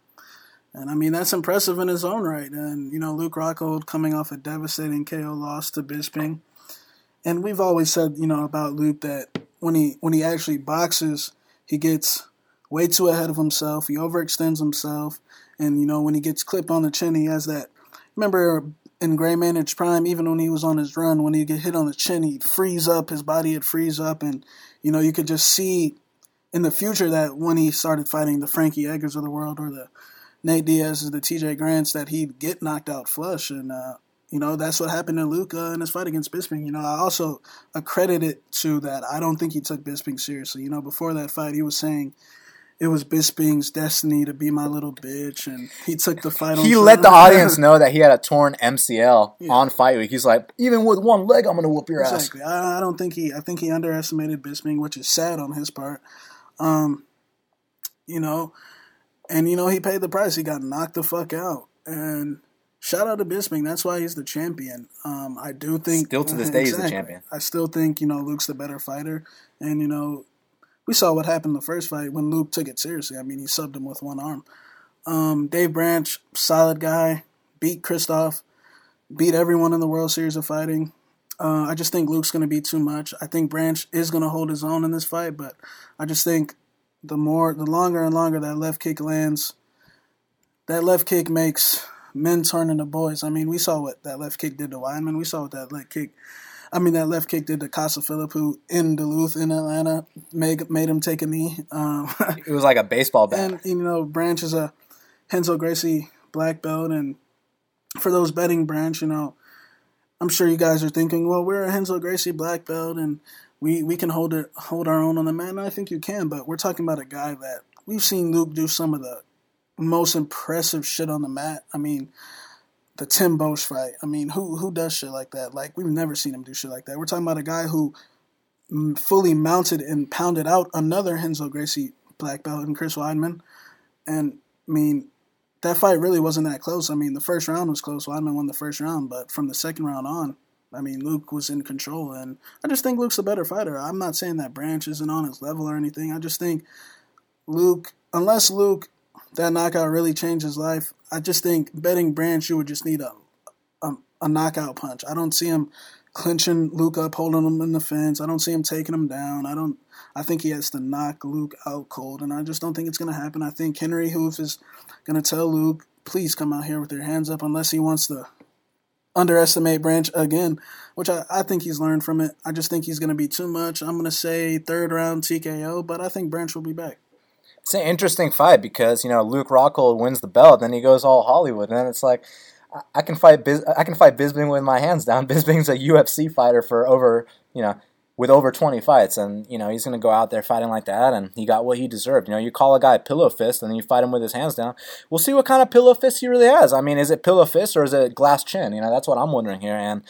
And I mean, that's impressive in his own right. And, you know, Luke Rockhold coming off a devastating KO loss to Bisping. And we've always said, you know, about Luke that when he when he actually boxes, he gets way too ahead of himself. He overextends himself. And, you know, when he gets clipped on the chin, he has that. Remember in Gray Maynard's prime, even when he was on his run, when he get hit on the chin, he'd freeze up, his body would freeze up. And, you know, you could just see in the future that when he started fighting the Frankie Edgars of the world or the Nate Diaz is the TJ Grants that he'd get knocked out flush. And, uh, you know, that's what happened to uh, in his fight against Bisping. You know, I also accredit it to that. I don't think he took Bisping seriously. You know, before that fight, he was saying it was Bisping's destiny to be my little bitch, and he took the fight. he let the audience know that he had a torn MCL yeah. on fight week. He's like, even with one leg, I'm gonna whoop your exactly. ass. I, I don't think he. I think he underestimated Bisping, which is sad on his part. Um, you know, and you know, he paid the price. He got knocked the fuck out. And shout out to Bisping. That's why he's the champion. Um, I do think still to this day exactly, he's the champion. I still think you know Luke's the better fighter, and you know we saw what happened the first fight when Luke took it seriously. I mean, he subbed him with one arm. Um, Dave Branch, solid guy, beat Christoph, beat everyone in the World Series of Fighting. Uh, I just think Luke's going to be too much. I think Branch is going to hold his own in this fight, but I just think the more, the longer and longer that left kick lands, that left kick makes men turn into boys. I mean, we saw what that left kick did to Weidman. We saw what that left kick, I mean, that left kick did to Costa Philippou, who in Duluth in Atlanta made made him take a knee. Um, it was like a baseball bat. And you know, Branch is a Renzo Gracie black belt, and for those betting Branch, you know, I'm sure you guys are thinking, well, we're a Renzo Gracie black belt, and we we can hold it hold our own on the mat. I think you can, but we're talking about a guy that we've seen Luke do some of the most impressive shit on the mat. I mean, the Tim Boetsch fight. I mean, who who does shit like that? Like we've never seen him do shit like that. We're talking about a guy who mm, fully mounted and pounded out another Renzo Gracie black belt and Chris Weidman. And I mean, that fight really wasn't that close. I mean, the first round was close. Weidman won the first round, but from the second round on, I mean, Luke was in control, and I just think Luke's a better fighter. I'm not saying that Branch isn't on his level or anything. I just think Luke, unless Luke, that knockout really changed his life, I just think betting Branch, you would just need a, a, a knockout punch. I don't see him clinching Luke up, holding him in the fence. I don't see him taking him down. I don't. I think he has to knock Luke out cold, and I just don't think it's going to happen. I think Henri Hooft is going to tell Luke, please come out here with your hands up, unless he wants to underestimate Branch again, which I, I think he's learned from it. I just think he's going to be too much. I'm going to say third round TKO, but I think Branch will be back. It's an interesting fight because you know Luke Rockhold wins the belt, then he goes all Hollywood, and then it's like I can fight Bis- I can fight Bisping with my hands down. Bisping's a UFC fighter for over you know with over 20 fights, and you know he's going to go out there fighting like that, and he got what he deserved. You know, you call a guy pillow fist, and then you fight him with his hands down. We'll see what kind of pillow fist he really has. I mean, is it pillow fist or is it glass chin? You know, that's what I'm wondering here. And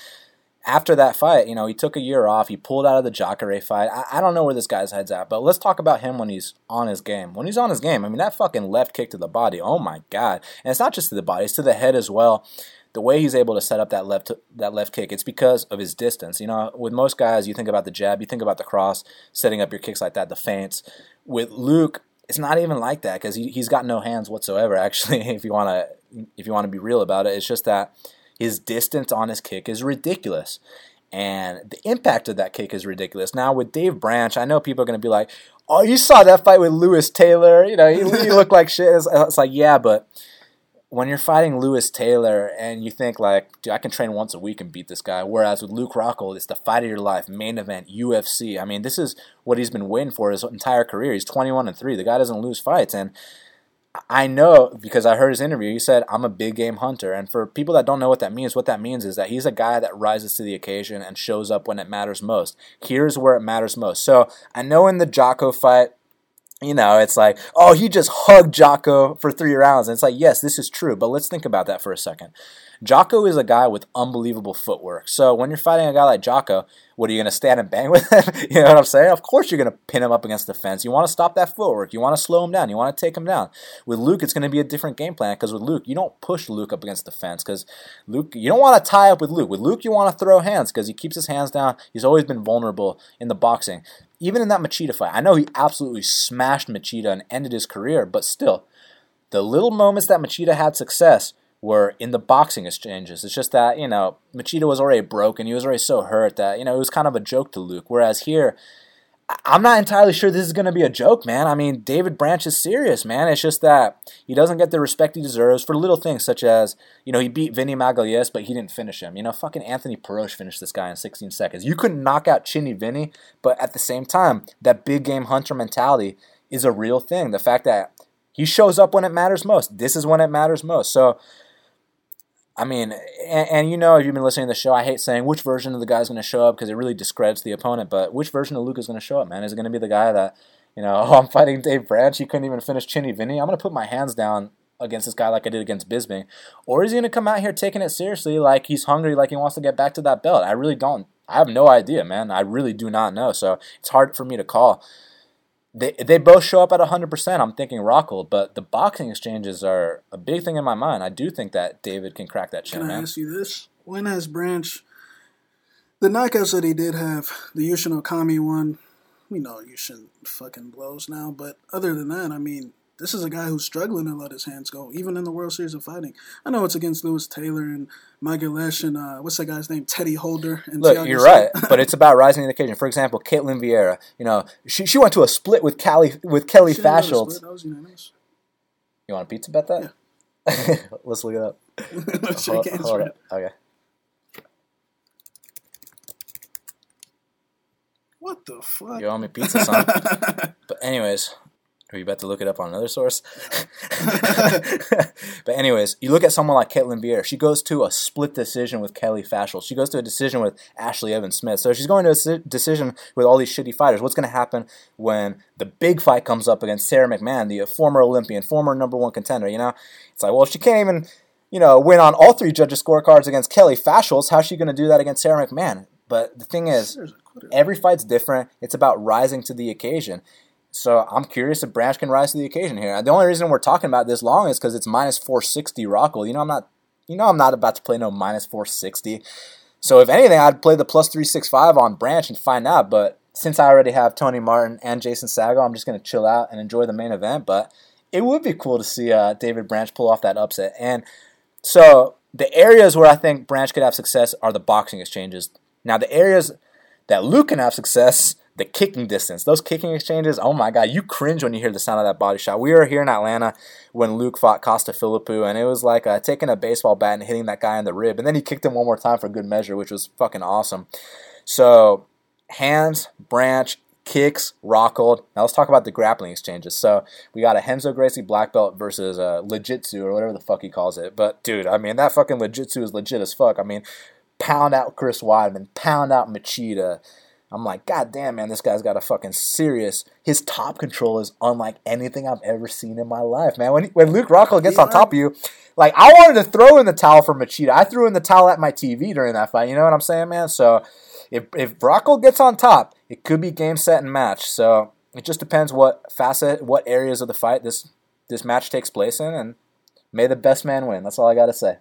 after that fight, you know, he took a year off. He pulled out of the Jacare fight. I, I don't know where this guy's head's at, but let's talk about him when he's on his game. When he's on his game, I mean, that fucking left kick to the body. Oh my god! And it's not just to the body; it's to the head as well the way he's able to set up that left that left kick, it's because of his distance. You know, with most guys, you think about the jab, you think about the cross, setting up your kicks like that, the feints. With Luke, it's not even like that because he, he's got no hands whatsoever. Actually, if you want to if you want to be real about it, it's just that his distance on his kick is ridiculous. And the impact of that kick is ridiculous. Now with Dave Branch, I know people are going to be like, "Oh, you saw that fight with Lewis Taylor? You know, he, he looked like shit." It's, it's like, yeah, but when you're fighting Lewis Taylor and you think like, dude, I can train once a week and beat this guy. Whereas with Luke Rockhold, it's the fight of your life, main event, UFC. I mean, this is what he's been waiting for his entire career. He's 21 and three. The guy doesn't lose fights, and I know because I heard his interview. He said, I'm a big game hunter. And for people that don't know what that means, what that means is that he's a guy that rises to the occasion and shows up when it matters most. Here's where it matters most. So I know in the Jotko fight, you know, it's like, oh, he just hugged Jotko for three rounds. And it's like, yes, this is true, but let's think about that for a second. Jotko is a guy with unbelievable footwork. So when you're fighting a guy like Jotko, what are you going to stand and bang with him? you know what I'm saying? Of course you're going to pin him up against the fence. You want to stop that footwork. You want to slow him down. You want to take him down. With Luke, it's going to be a different game plan because with Luke, you don't push Luke up against the fence because Luke, you don't want to tie up with Luke. With Luke, you want to throw hands because he keeps his hands down. He's always been vulnerable in the boxing even in that Machida fight, I know he absolutely smashed Machida and ended his career, but still, the little moments that Machida had success were in the boxing exchanges. It's just that, you know, Machida was already broken. He was already so hurt that, you know, it was kind of a joke to Luke. Whereas here, I'm not entirely sure this is going to be a joke, man. I mean, David Branch is serious, man. It's just that he doesn't get the respect he deserves for little things such as, you know, he beat Vinny Magalhães, but he didn't finish him. You know, fucking Anthony Perosh finished this guy in 16 seconds. You couldn't knock out Chinny Vinny, but at the same time, that big game hunter mentality is a real thing. The fact that he shows up when it matters most. This is when it matters most. So, I mean, and, and, you know, if you've been listening to the show, I hate saying which version of the guy is going to show up because it really discredits the opponent. But which version of Luke is going to show up, man? Is it going to be the guy that, you know, oh, I'm fighting Dave Branch, he couldn't even finish Chinny Vinny. I'm going to put my hands down against this guy like I did against Bisping? or is he going to come out here taking it seriously, like he's hungry, like he wants to get back to that belt? I really don't. I have no idea, man. I really do not know. So it's hard for me to call they they both show up at 100%. I'm thinking Rockhold, but the boxing exchanges are a big thing in my mind. I do think that David can crack that chin. Can I man. ask you this? When has Branch the knockouts that he did have, the Yushin Okami one, we know Yushin fucking blows now, but other than that, I mean, this is a guy who's struggling to let his hands go, even in the World Series of Fighting. I know it's against Lewis Taylor and Magalhães and uh, what's that guy's name, Teddy Holder. And Look, you're right, but it's about rising to the occasion. For example, Ketlen Vieira. You know, she she went to a split with Kelly with Kelly Faszholz. You want a pizza bet that? Yeah. Let's look it up. Let's hold, hold it. Okay. What the fuck? You owe me pizza, son. but anyways, are you about to look it up on another source? but anyways, you look at someone like Ketlen Vieira. She goes to a split decision with Kelly Faszholz. She goes to a decision with Ashlee Evans Smith. So she's going to a decision with all these shitty fighters. What's going to happen when the big fight comes up against Sara McMann, the former Olympian, former number one contender? You know, it's like, well, she can't even, you know, win on all three judges' scorecards against Kelly Faszholz. How's she going to do that against Sara McMann? But the thing is, every fight's different. It's about rising to the occasion. So I'm curious if Branch can rise to the occasion here. The only reason we're talking about this long is because it's minus 460 Rockhold. You know I'm not, you know I'm not about to play no minus 460. So if anything, I'd play the plus 365 on Branch and find out. But since I already have Tony Martin and Jason Saggo, I'm just gonna chill out and enjoy the main event. But it would be cool to see uh, David Branch pull off that upset. And so the areas where I think Branch could have success are the boxing exchanges. Now the areas that Luke can have success the kicking distance, those kicking exchanges, oh my God, you cringe when you hear the sound of that body shot. We were here in Atlanta when Luke fought Costa Philippou, and it was like uh, taking a baseball bat and hitting that guy in the rib. And then he kicked him one more time for good measure, which was fucking awesome. So, hands, branch, kicks, Rockhold. Now let's talk about the grappling exchanges. So we got a Renzo Gracie black belt versus a Legitsu or whatever the fuck he calls it. But dude, I mean that fucking Legitsu is legit as fuck. I mean, pound out Chris Weidman, pound out Machida. I'm like, God damn, man, this guy's got a fucking serious. His top control is unlike anything I've ever seen in my life, man. When when Luke Rockhold gets yeah. on top of you, like I wanted to throw in the towel for Machida. I threw in the towel at my TV during that fight. You know what I'm saying, man? So if if Rockhold gets on top, it could be game, set, and match. So it just depends what facet, what areas of the fight this this match takes place in, and may the best man win. That's all I got to say.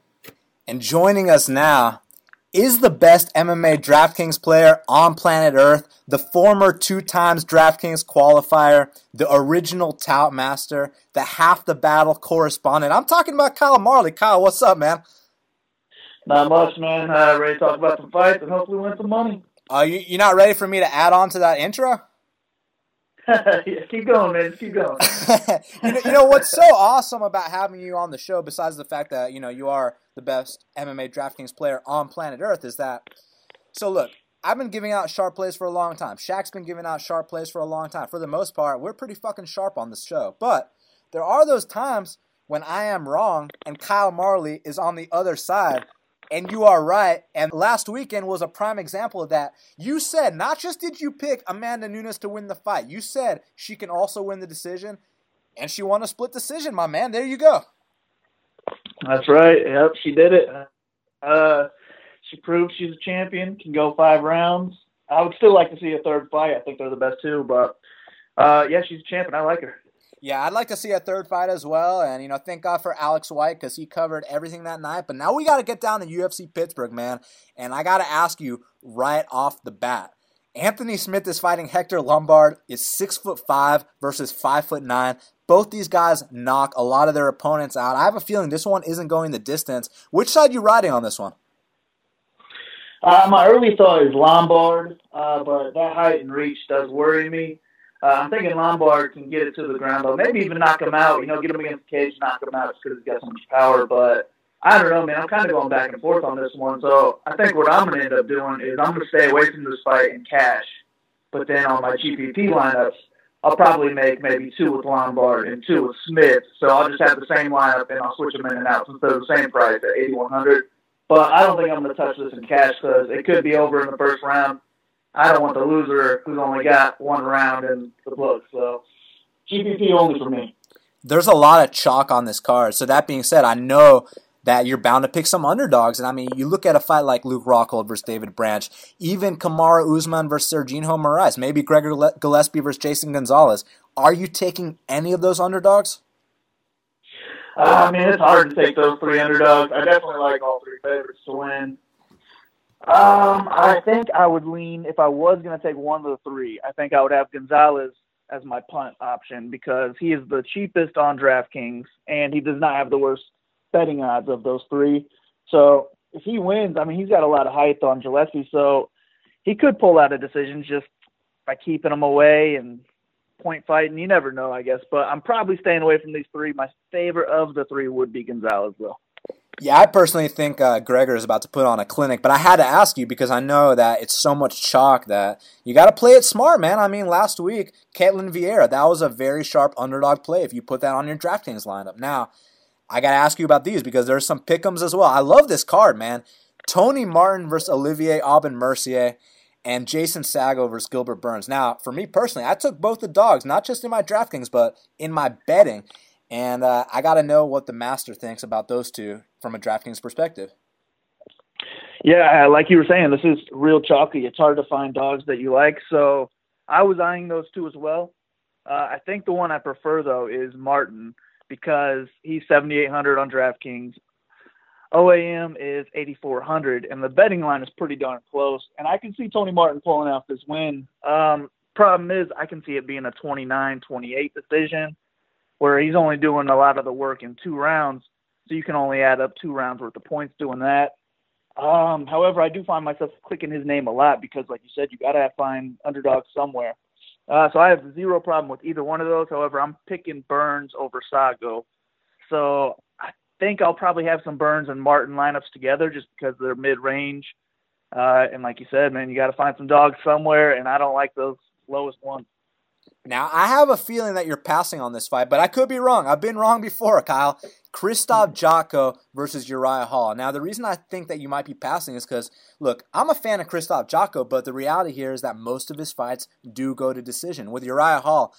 And joining us now is the best MMA DraftKings player on planet Earth, the former two times DraftKings qualifier, the original tout master, the half the battle correspondent. I'm talking about Kyle Marley. Kyle, what's up, man? Not much, man. Uh, ready to talk about some fights and hopefully win some money. Uh, you, you're not ready for me to add on to that intro? keep going, man. Keep going. you, know, you know what's so awesome about having you on the show, besides the fact that you know you are the best MMA DraftKings player on planet Earth, is that. So look, I've been giving out sharp plays for a long time. Shaq's been giving out sharp plays for a long time. For the most part, we're pretty fucking sharp on this show. But there are those times when I am wrong and Kyle Marley is on the other side and you are right. And last weekend was a prime example of that. You said not just did you pick Amanda Nunes to win the fight, you said she can also win the decision, and she won a split decision, my man. There you go. That's right. Yep, she did it. Uh, she proved she's a champion. Can go five rounds. I would still like to see a third fight. I think they're the best two, but uh, yeah, she's a champion. I like her. Yeah, I'd like to see a third fight as well. And, you know, thank God for Alex White because he covered everything that night. But now we got to get down to UFC Pittsburgh, man. And I got to ask you right off the bat. Anthony Smith is fighting Hector Lombard. Is six foot five versus five foot nine. Both these guys knock a lot of their opponents out. I have a feeling this one isn't going the distance. Which side you riding on this one? Uh, my early thought is Lombard, uh, but that height and reach does worry me. Uh, I'm thinking Lombard can get it to the ground, though. Maybe even knock him out. You know, get him against the cage, knock him out because he's got so much power. But I don't know, man. I'm kind of going back and forth on this one. So I think what I'm going to end up doing is I'm going to stay away from this fight and cash. But then on my GPP lineups, I'll probably make maybe two with Lombard and two with Smith. So I'll just have the same lineup and I'll switch them in and out since they're the same price at 8100 But I don't think I'm going to touch this in cash because it could be over in the first round. I don't want the loser who's only got one round in the book. So GPP only for me. There's a lot of chalk on this card. So that being said, I know that you're bound to pick some underdogs. And I mean, you look at a fight like Luke Rockhold versus David Branch, even Kamaru Usman versus Serginho Moraes, maybe Gregor Gillespie versus Jason Gonzalez. Are you taking any of those underdogs? Uh, I mean, it's hard to take those three underdogs. I definitely like all three favorites to win. Um, I think I would lean if I was going to take one of the three. I think I would have Gonzalez as my punt option because he is the cheapest on DraftKings and he does not have the worst betting odds of those three. So if he wins, I mean he's got a lot of height on Gillespie, so he could pull out a decision just by keeping him away and point fighting. You never know, I guess. But I'm probably staying away from these three. My favorite of the three would be Gonzalez, though. Yeah, I personally think uh, Gregor is about to put on a clinic, but I had to ask you because I know that it's so much chalk that you got to play it smart, man. I mean, last week, Ketlen Vieira, that was a very sharp underdog play if you put that on your DraftKings lineup. Now, I got to ask you about these because there's some pickums as well. I love this card, man. Tony Martin versus Olivier Aubin Mercier and Jason Saggo versus Gilbert Burns. Now, for me personally, I took both the dogs, not just in my DraftKings, but in my betting. And uh, I got to know what the master thinks about those two from a DraftKings perspective. Yeah, like you were saying, this is real chalky. It's hard to find dogs that you like. So I was eyeing those two as well. Uh, I think the one I prefer though is Martin because he's 7,800 on DraftKings. OAM is 8,400, and the betting line is pretty darn close. And I can see Tony Martin pulling out this win. Um, problem is, I can see it being a 29 28 decision where he's only doing a lot of the work in two rounds. So you can only add up two rounds worth of points doing that. Um, however, I do find myself clicking his name a lot because, like you said, you got to find underdogs somewhere. Uh, so I have zero problem with either one of those. However, I'm picking Burns over Saggo. So I think I'll probably have some Burns and Martin lineups together just because they're mid range. Uh, and like you said, man, you got to find some dogs somewhere, and I don't like those lowest ones. Now, I have a feeling that you're passing on this fight, but I could be wrong. I've been wrong before, Kyle. Krzysztof hmm. Jotko versus Uriah Hall. Now, the reason I think that you might be passing is because, look, I'm a fan of Krzysztof Jotko, but the reality here is that most of his fights do go to decision. With Uriah Hall,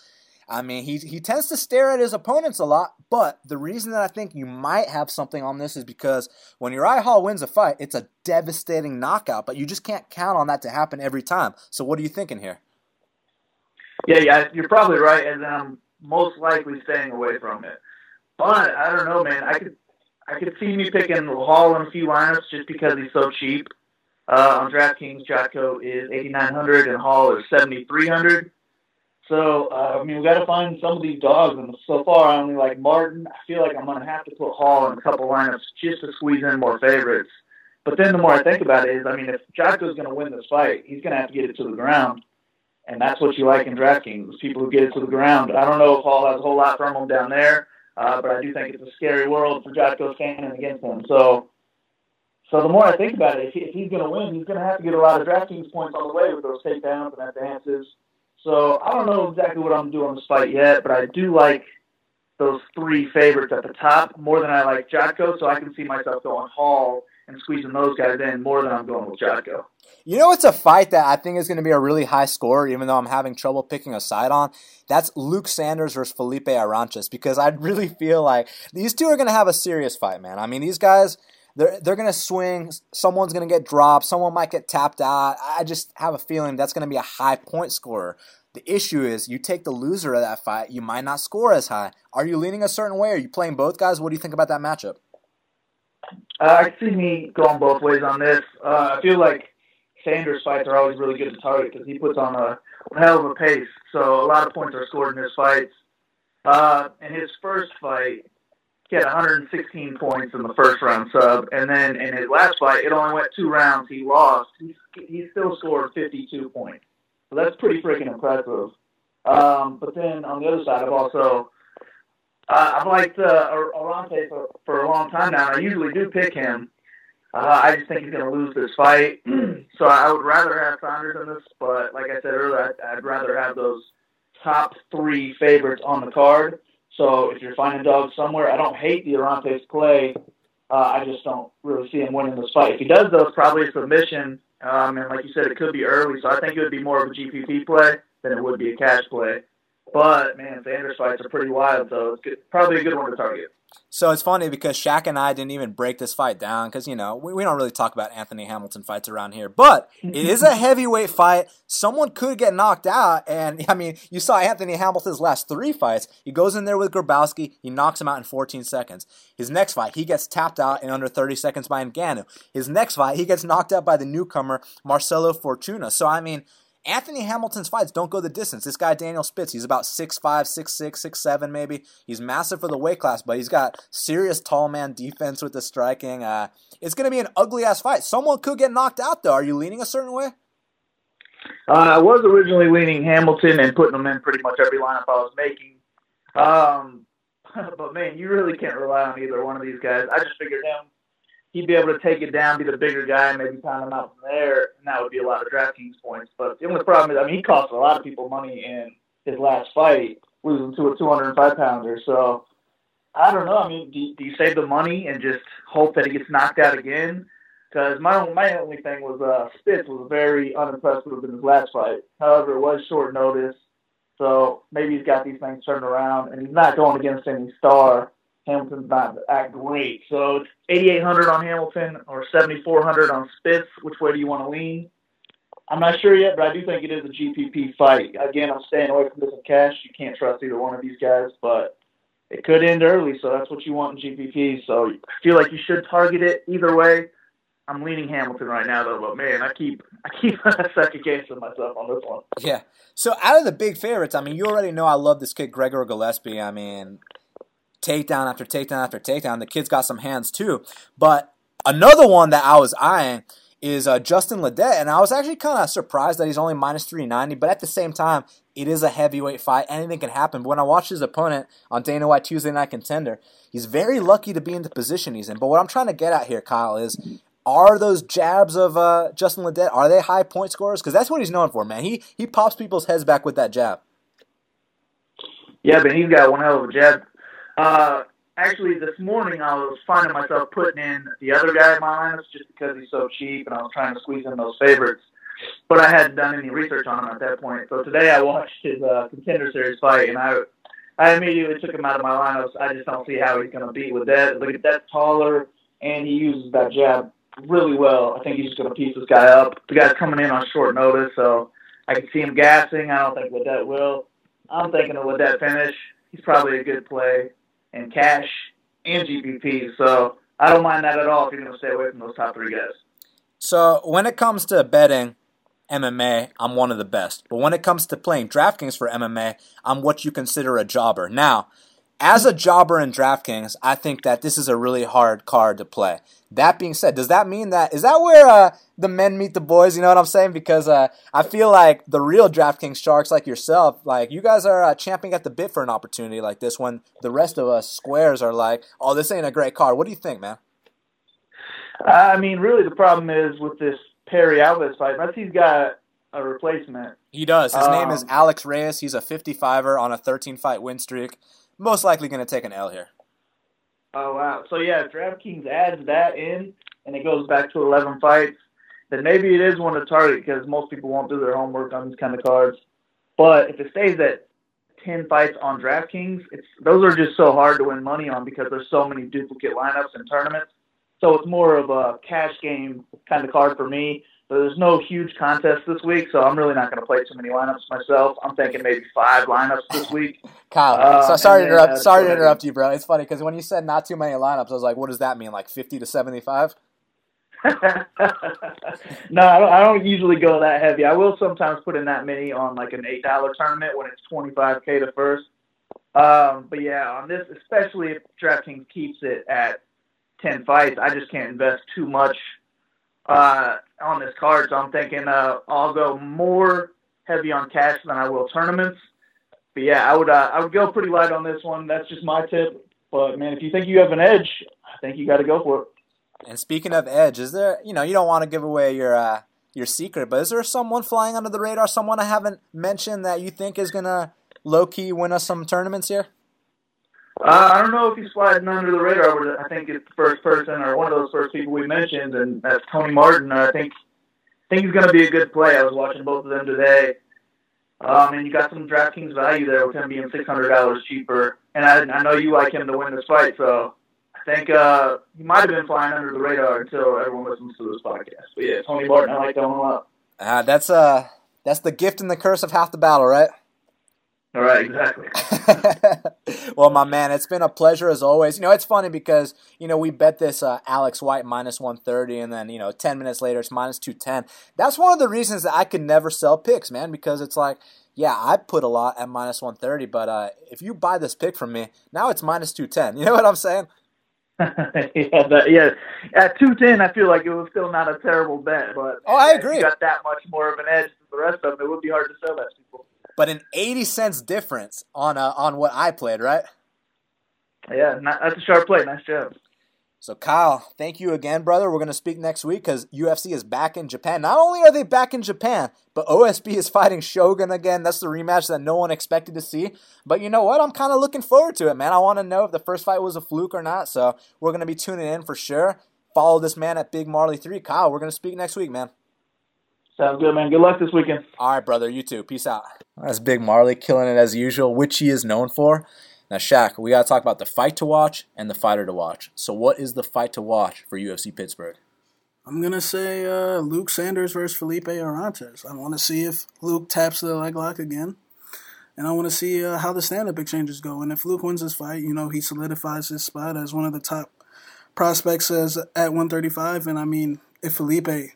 I mean, he, he tends to stare at his opponents a lot, but the reason that I think you might have something on this is because when Uriah Hall wins a fight, it's a devastating knockout, but you just can't count on that to happen every time. So, what are you thinking here? Yeah, yeah, you're probably right, and I'm most likely staying away from it. But I don't know, man. I could I could see me picking Hall in a few lineups just because he's so cheap. Uh, on DraftKings, Jotko is 8,900 and Hall is 7,300. So uh, I mean, we got to find some of these dogs, and so far I only like Martin. I feel like I'm going to have to put Hall in a couple lineups just to squeeze in more favorites. But then the more I think about it, is I mean, if Jotko's going to win this fight, he's going to have to get it to the ground and that's what you like in DraftKings, people who get it to the ground. I don't know if Hall has a whole lot from him down there, uh, but I do think it's a scary world for Jotko standing against him. So, so the more I think about it, if, he, if he's going to win, he's going to have to get a lot of DraftKings points on the way with those takedowns and advances. So I don't know exactly what I'm doing on this fight yet, but I do like those three favorites at the top more than I like Jotko, so I can see myself going Hall and squeezing those guys in more than I'm going with Jotko. You know, it's a fight that I think is going to be a really high score, even though I'm having trouble picking a side on. That's Luke Sanders versus Felipe Arantes, because I really feel like these two are going to have a serious fight, man. I mean, these guys, they're, they're going to swing. Someone's going to get dropped. Someone might get tapped out. I just have a feeling that's going to be a high point scorer. The issue is you take the loser of that fight, you might not score as high. Are you leaning a certain way? Are you playing both guys? What do you think about that matchup? Uh, I see me going both ways on this. Uh, I feel like Sanders fights are always really good to target because he puts on a hell of a pace. So a lot of points are scored in his fights. Uh, in his first fight, he had 116 points in the first round sub, and then in his last fight, it only went two rounds. He lost. He, he still scored 52 points. So that's pretty freaking impressive. Um, but then on the other side, I've also uh, I've liked uh, Arante for, for a long time now. I usually do pick him. Uh, I just think he's going to lose this fight. so I would rather have Sanders in this, but like I said earlier, I'd, I'd rather have those top three favorites on the card. So if you're finding dogs somewhere, I don't hate the Arantes play. Uh, I just don't really see him winning this fight. If he does, though, it's probably a submission. Um, and like you said, it could be early, so I think it would be more of a GPP play than it would be a cash play. But man, Sanders fights are pretty wild, so it's good, probably a good one to target. So it's funny because Shaq and I didn't even break this fight down because, you know, we, we don't really talk about Anthony Hamilton fights around here. But it is a heavyweight fight. Someone could get knocked out. And, I mean, you saw Anthony Hamilton's last three fights. He goes in there with Grabowski. He knocks him out in 14 seconds. His next fight, he gets tapped out in under 30 seconds by Ngannou. His next fight, he gets knocked out by the newcomer Marcelo Fortuna. So, I mean, Anthony Hamilton's fights don't go the distance. This guy Daniel Spitz, he's about 6'5", 6'6", 6'7", maybe. He's massive for the weight class, but he's got serious tall man defense with the striking. Uh, it's going to be an ugly ass fight. Someone could get knocked out though. Are you leaning a certain way? Uh, I was originally leaning Hamilton and putting him in pretty much every lineup I was making. Um, but man, you really can't rely on either one of these guys. I just figured him he'd be able to take it down, be the bigger guy, maybe time him out from there, and that would be a lot of DraftKings points. But the only problem is, I mean, he cost a lot of people money in his last fight, losing to a 205 pounder. So I don't know. I mean, do, do you save the money and just hope that he gets knocked out again? Because my my only thing was uh, Spitz was very unimpressive in his last fight. However, it was short notice, so maybe he's got these things turned around, and he's not going against any star Hamilton's not that great. So it's 8,800 on Hamilton or 7,400 on Spitz. Which way do you want to lean? I'm not sure yet, but I do think it is a GPP fight. Again, I'm staying away from this in cash. You can't trust either one of these guys, but it could end early, so that's what you want in GPP. So I feel like you should target it either way. I'm leaning Hamilton right now, though. But man, I keep I keep second guessing myself on this one. Yeah. So out of the big favorites, I mean, you already know I love this kid Gregor Gillespie. I mean, takedown after takedown after takedown. The kid's got some hands too. But another one that I was eyeing is uh, Justin Ledet, and I was actually kind of surprised that he's only minus 390, but at the same time, it is a heavyweight fight. Anything can happen. But when I watched his opponent on Dana White Tuesday Night Contender, he's very lucky to be in the position he's in. But what I'm trying to get at here, Kyle, is are those jabs of uh, Justin Ledet, are they high point scorers? Because that's what he's known for, man. He, he pops people's heads back with that jab. Yeah, but he's got one hell of a jab uh, actually, this morning I was finding myself putting in the other guy in my lineups just because he's so cheap, and I was trying to squeeze in those favorites. But I hadn't done any research on him at that point. So today I watched his uh, contender series fight, and I I immediately took him out of my lineups. I just don't see how he's going to beat with that. Look at that taller, and he uses that jab really well. I think he's just going to piece this guy up. The guy's coming in on short notice, so I can see him gassing. I don't think Ledet will. I'm thinking of Ledet finish. He's probably a good play and cash and GPP. So I don't mind that at all if you're going to stay away from those top three guys. So when it comes to betting MMA, I'm one of the best. But when it comes to playing DraftKings for MMA, I'm what you consider a jobber. Now, as a jobber in DraftKings, I think that this is a really hard card to play. That being said, does that mean that is that where uh, the men meet the boys? You know what I'm saying? Because uh, I feel like the real DraftKings sharks, like yourself, like you guys are uh, champing at the bit for an opportunity like this. When the rest of us squares are like, "Oh, this ain't a great card." What do you think, man? I mean, really, the problem is with this Perry Alves fight. Unless he's got a replacement. He does. His um, name is um, Alex Reyes. He's a 55er on a 13 fight win streak most likely going to take an L here. Oh wow! So yeah, DraftKings adds that in, and it goes back to 11 fights, then maybe it is one to target because most people won't do their homework on these kind of cards. But if it stays at 10 fights on DraftKings, it's those are just so hard to win money on because there's so many duplicate lineups and tournaments. So it's more of a cash game kind of card for me. But there's no huge contest this week, so I'm really not going to play too many lineups myself. I'm thinking maybe five lineups this week. Kyle, uh, so sorry to interrupt. Sorry to interrupt you, bro. It's funny because when you said not too many lineups, I was like, what does that mean? Like 50 to 75? no, I don't, I don't usually go that heavy. I will sometimes put in that many on like an eight dollar tournament when it's twenty five k to first. Um, but yeah, on this, especially if DraftKings keeps it at ten fights, I just can't invest too much uh, on this card. So I'm thinking uh, I'll go more heavy on cash than I will tournaments. But yeah, I would uh, I would go pretty light on this one. That's just my tip. But man, if you think you have an edge, I think you got to go for it. And speaking of edge, is there you know you don't want to give away your uh, your secret, but is there someone flying under the radar, someone I haven't mentioned that you think is gonna low key win us some tournaments here? Uh, I don't know if he's sliding under the radar, but I think it's the first person or one of those first people we mentioned, and that's Tony Martin. I think I think he's going to be a good play. I was watching both of them today, um, and you got some DraftKings value there with him being six hundred dollars cheaper. And I, I know you like him to win this fight, so I think uh, he might have been flying under the radar until everyone listens to this podcast. But yeah, Tony Martin, I like that one a lot. Uh, that's uh, that's the gift and the curse of half the battle, right? All right, exactly. well, my man, it's been a pleasure as always. You know, it's funny because you know we bet this uh, Alex White minus one thirty, and then you know ten minutes later it's minus two ten. That's one of the reasons that I could never sell picks, man, because it's like, yeah, I put a lot at minus one thirty, but uh, if you buy this pick from me, now it's minus two ten. You know what I'm saying? yeah, that, yeah. At two ten, I feel like it was still not a terrible bet, but oh, I agree. You got that much more of an edge than the rest of them. It would be hard to sell that to people but an 80 cents difference on uh, on what I played, right? Yeah, that's a sharp play. Nice job. So, Kyle, thank you again, brother. We're going to speak next week because UFC is back in Japan. Not only are they back in Japan, but OSP is fighting Shogun again. That's the rematch that no one expected to see. But you know what? I'm kind of looking forward to it, man. I want to know if the first fight was a fluke or not. So, we're going to be tuning in for sure. Follow this man at Big Marley 3. Kyle, we're going to speak next week, man. Sounds good, man. Good luck this weekend. All right, brother. You too. Peace out. That's Big Marley killing it as usual, which he is known for. Now, Shaq, we got to talk about the fight to watch and the fighter to watch. So, what is the fight to watch for UFC Pittsburgh? I'm gonna say uh, Luke Sanders versus Felipe Arantes. I want to see if Luke taps the leg lock again, and I want to see uh, how the stand-up exchanges go. And if Luke wins this fight, you know he solidifies his spot as one of the top prospects as at 135. And I mean, if Felipe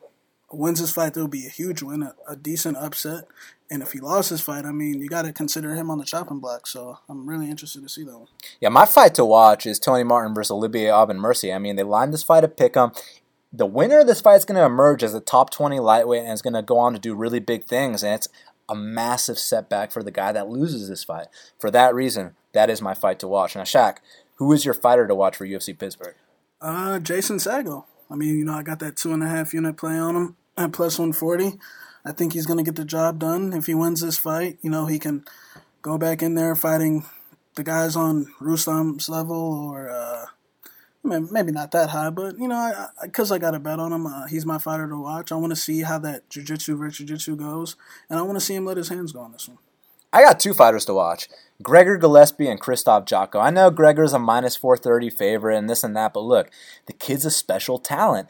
wins this fight, there'll be a huge win, a, a decent upset. And if he lost this fight, I mean, you got to consider him on the chopping block. So I'm really interested to see that one. Yeah, my fight to watch is Tony Martin versus Olivier Aubin-Mercier. I mean, they lined this fight at Pick'em. The winner of this fight is going to emerge as a top 20 lightweight and is going to go on to do really big things. And it's a massive setback for the guy that loses this fight. For that reason, that is my fight to watch. Now, Shaq, who is your fighter to watch for UFC Pittsburgh? Uh, Jason Saggo. I mean, you know, I got that two and a half unit play on him at plus 140. I think he's going to get the job done. If he wins this fight, you know, he can go back in there fighting the guys on Rustam's level or uh, maybe not that high, but, you know, because I, I, I, got a bet on him, uh, he's my fighter to watch. I want to see how that jiu-jitsu versus jiu-jitsu goes, and I want to see him let his hands go on this one. I got two fighters to watch. Gregor Gillespie and Krzysztof Jotko. I know Gregor's a minus 430 favorite and this and that, but look, the kid's a special talent.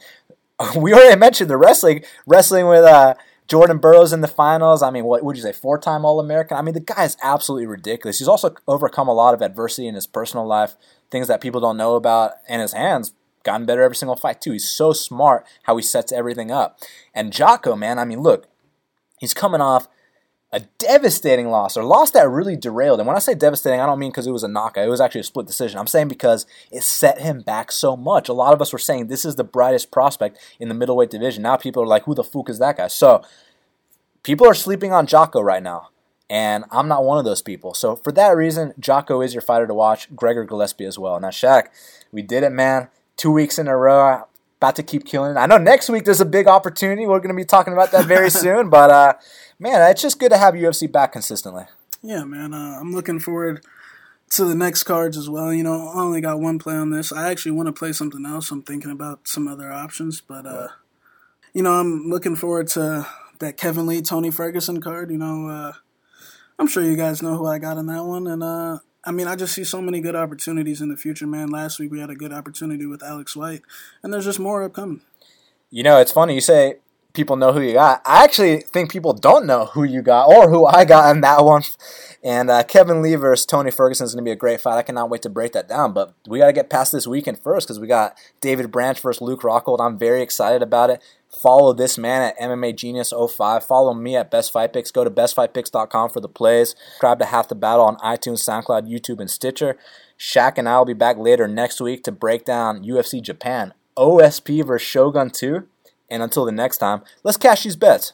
we already mentioned the wrestling, wrestling with uh, Jordan Burroughs in the finals. I mean, what would you say, four time All American? I mean, the guy is absolutely ridiculous. He's also overcome a lot of adversity in his personal life, things that people don't know about, and his hands gotten better every single fight, too. He's so smart how he sets everything up. And Jotko, man, I mean, look, he's coming off a devastating loss, or loss that really derailed. And when I say devastating, I don't mean because it was a knockout. It was actually a split decision. I'm saying because it set him back so much. A lot of us were saying this is the brightest prospect in the middleweight division. Now people are like, who the fuck is that guy? So people are sleeping on Jotko right now. And I'm not one of those people. So for that reason, Jotko is your fighter to watch. Gregor Gillespie as well. Now, Shaq, we did it, man. Two weeks in a row about to keep killing it. I know next week there's a big opportunity. We're going to be talking about that very soon. But uh, man, it's just good to have UFC back consistently. Yeah, man. Uh, I'm looking forward to the next cards as well. You know, I only got one play on this. I actually want to play something else. I'm thinking about some other options, but uh, you know, I'm looking forward to that Kevin Lee, Tony Ferguson card. You know, uh, I'm sure you guys know who I got in that one, and uh, I mean, I just see so many good opportunities in the future, man. Last week we had a good opportunity with Alex White, and there's just more upcoming. You know, it's funny you say people know who you got. I actually think people don't know who you got or who I got in that one. And uh, Kevin Lee versus Tony Ferguson is going to be a great fight. I cannot wait to break that down. But we got to get past this weekend first because we got David Branch versus Luke Rockhold. I'm very excited about it. Follow this man at MMA Genius 05. Follow me at Best Fight Picks. Go to bestfightpicks.com for the plays. Subscribe to Half the Battle on iTunes, SoundCloud, YouTube, and Stitcher. Shaq and I will be back later next week to break down UFC Japan, OSP versus Shogun 2. And until the next time, let's cash these bets.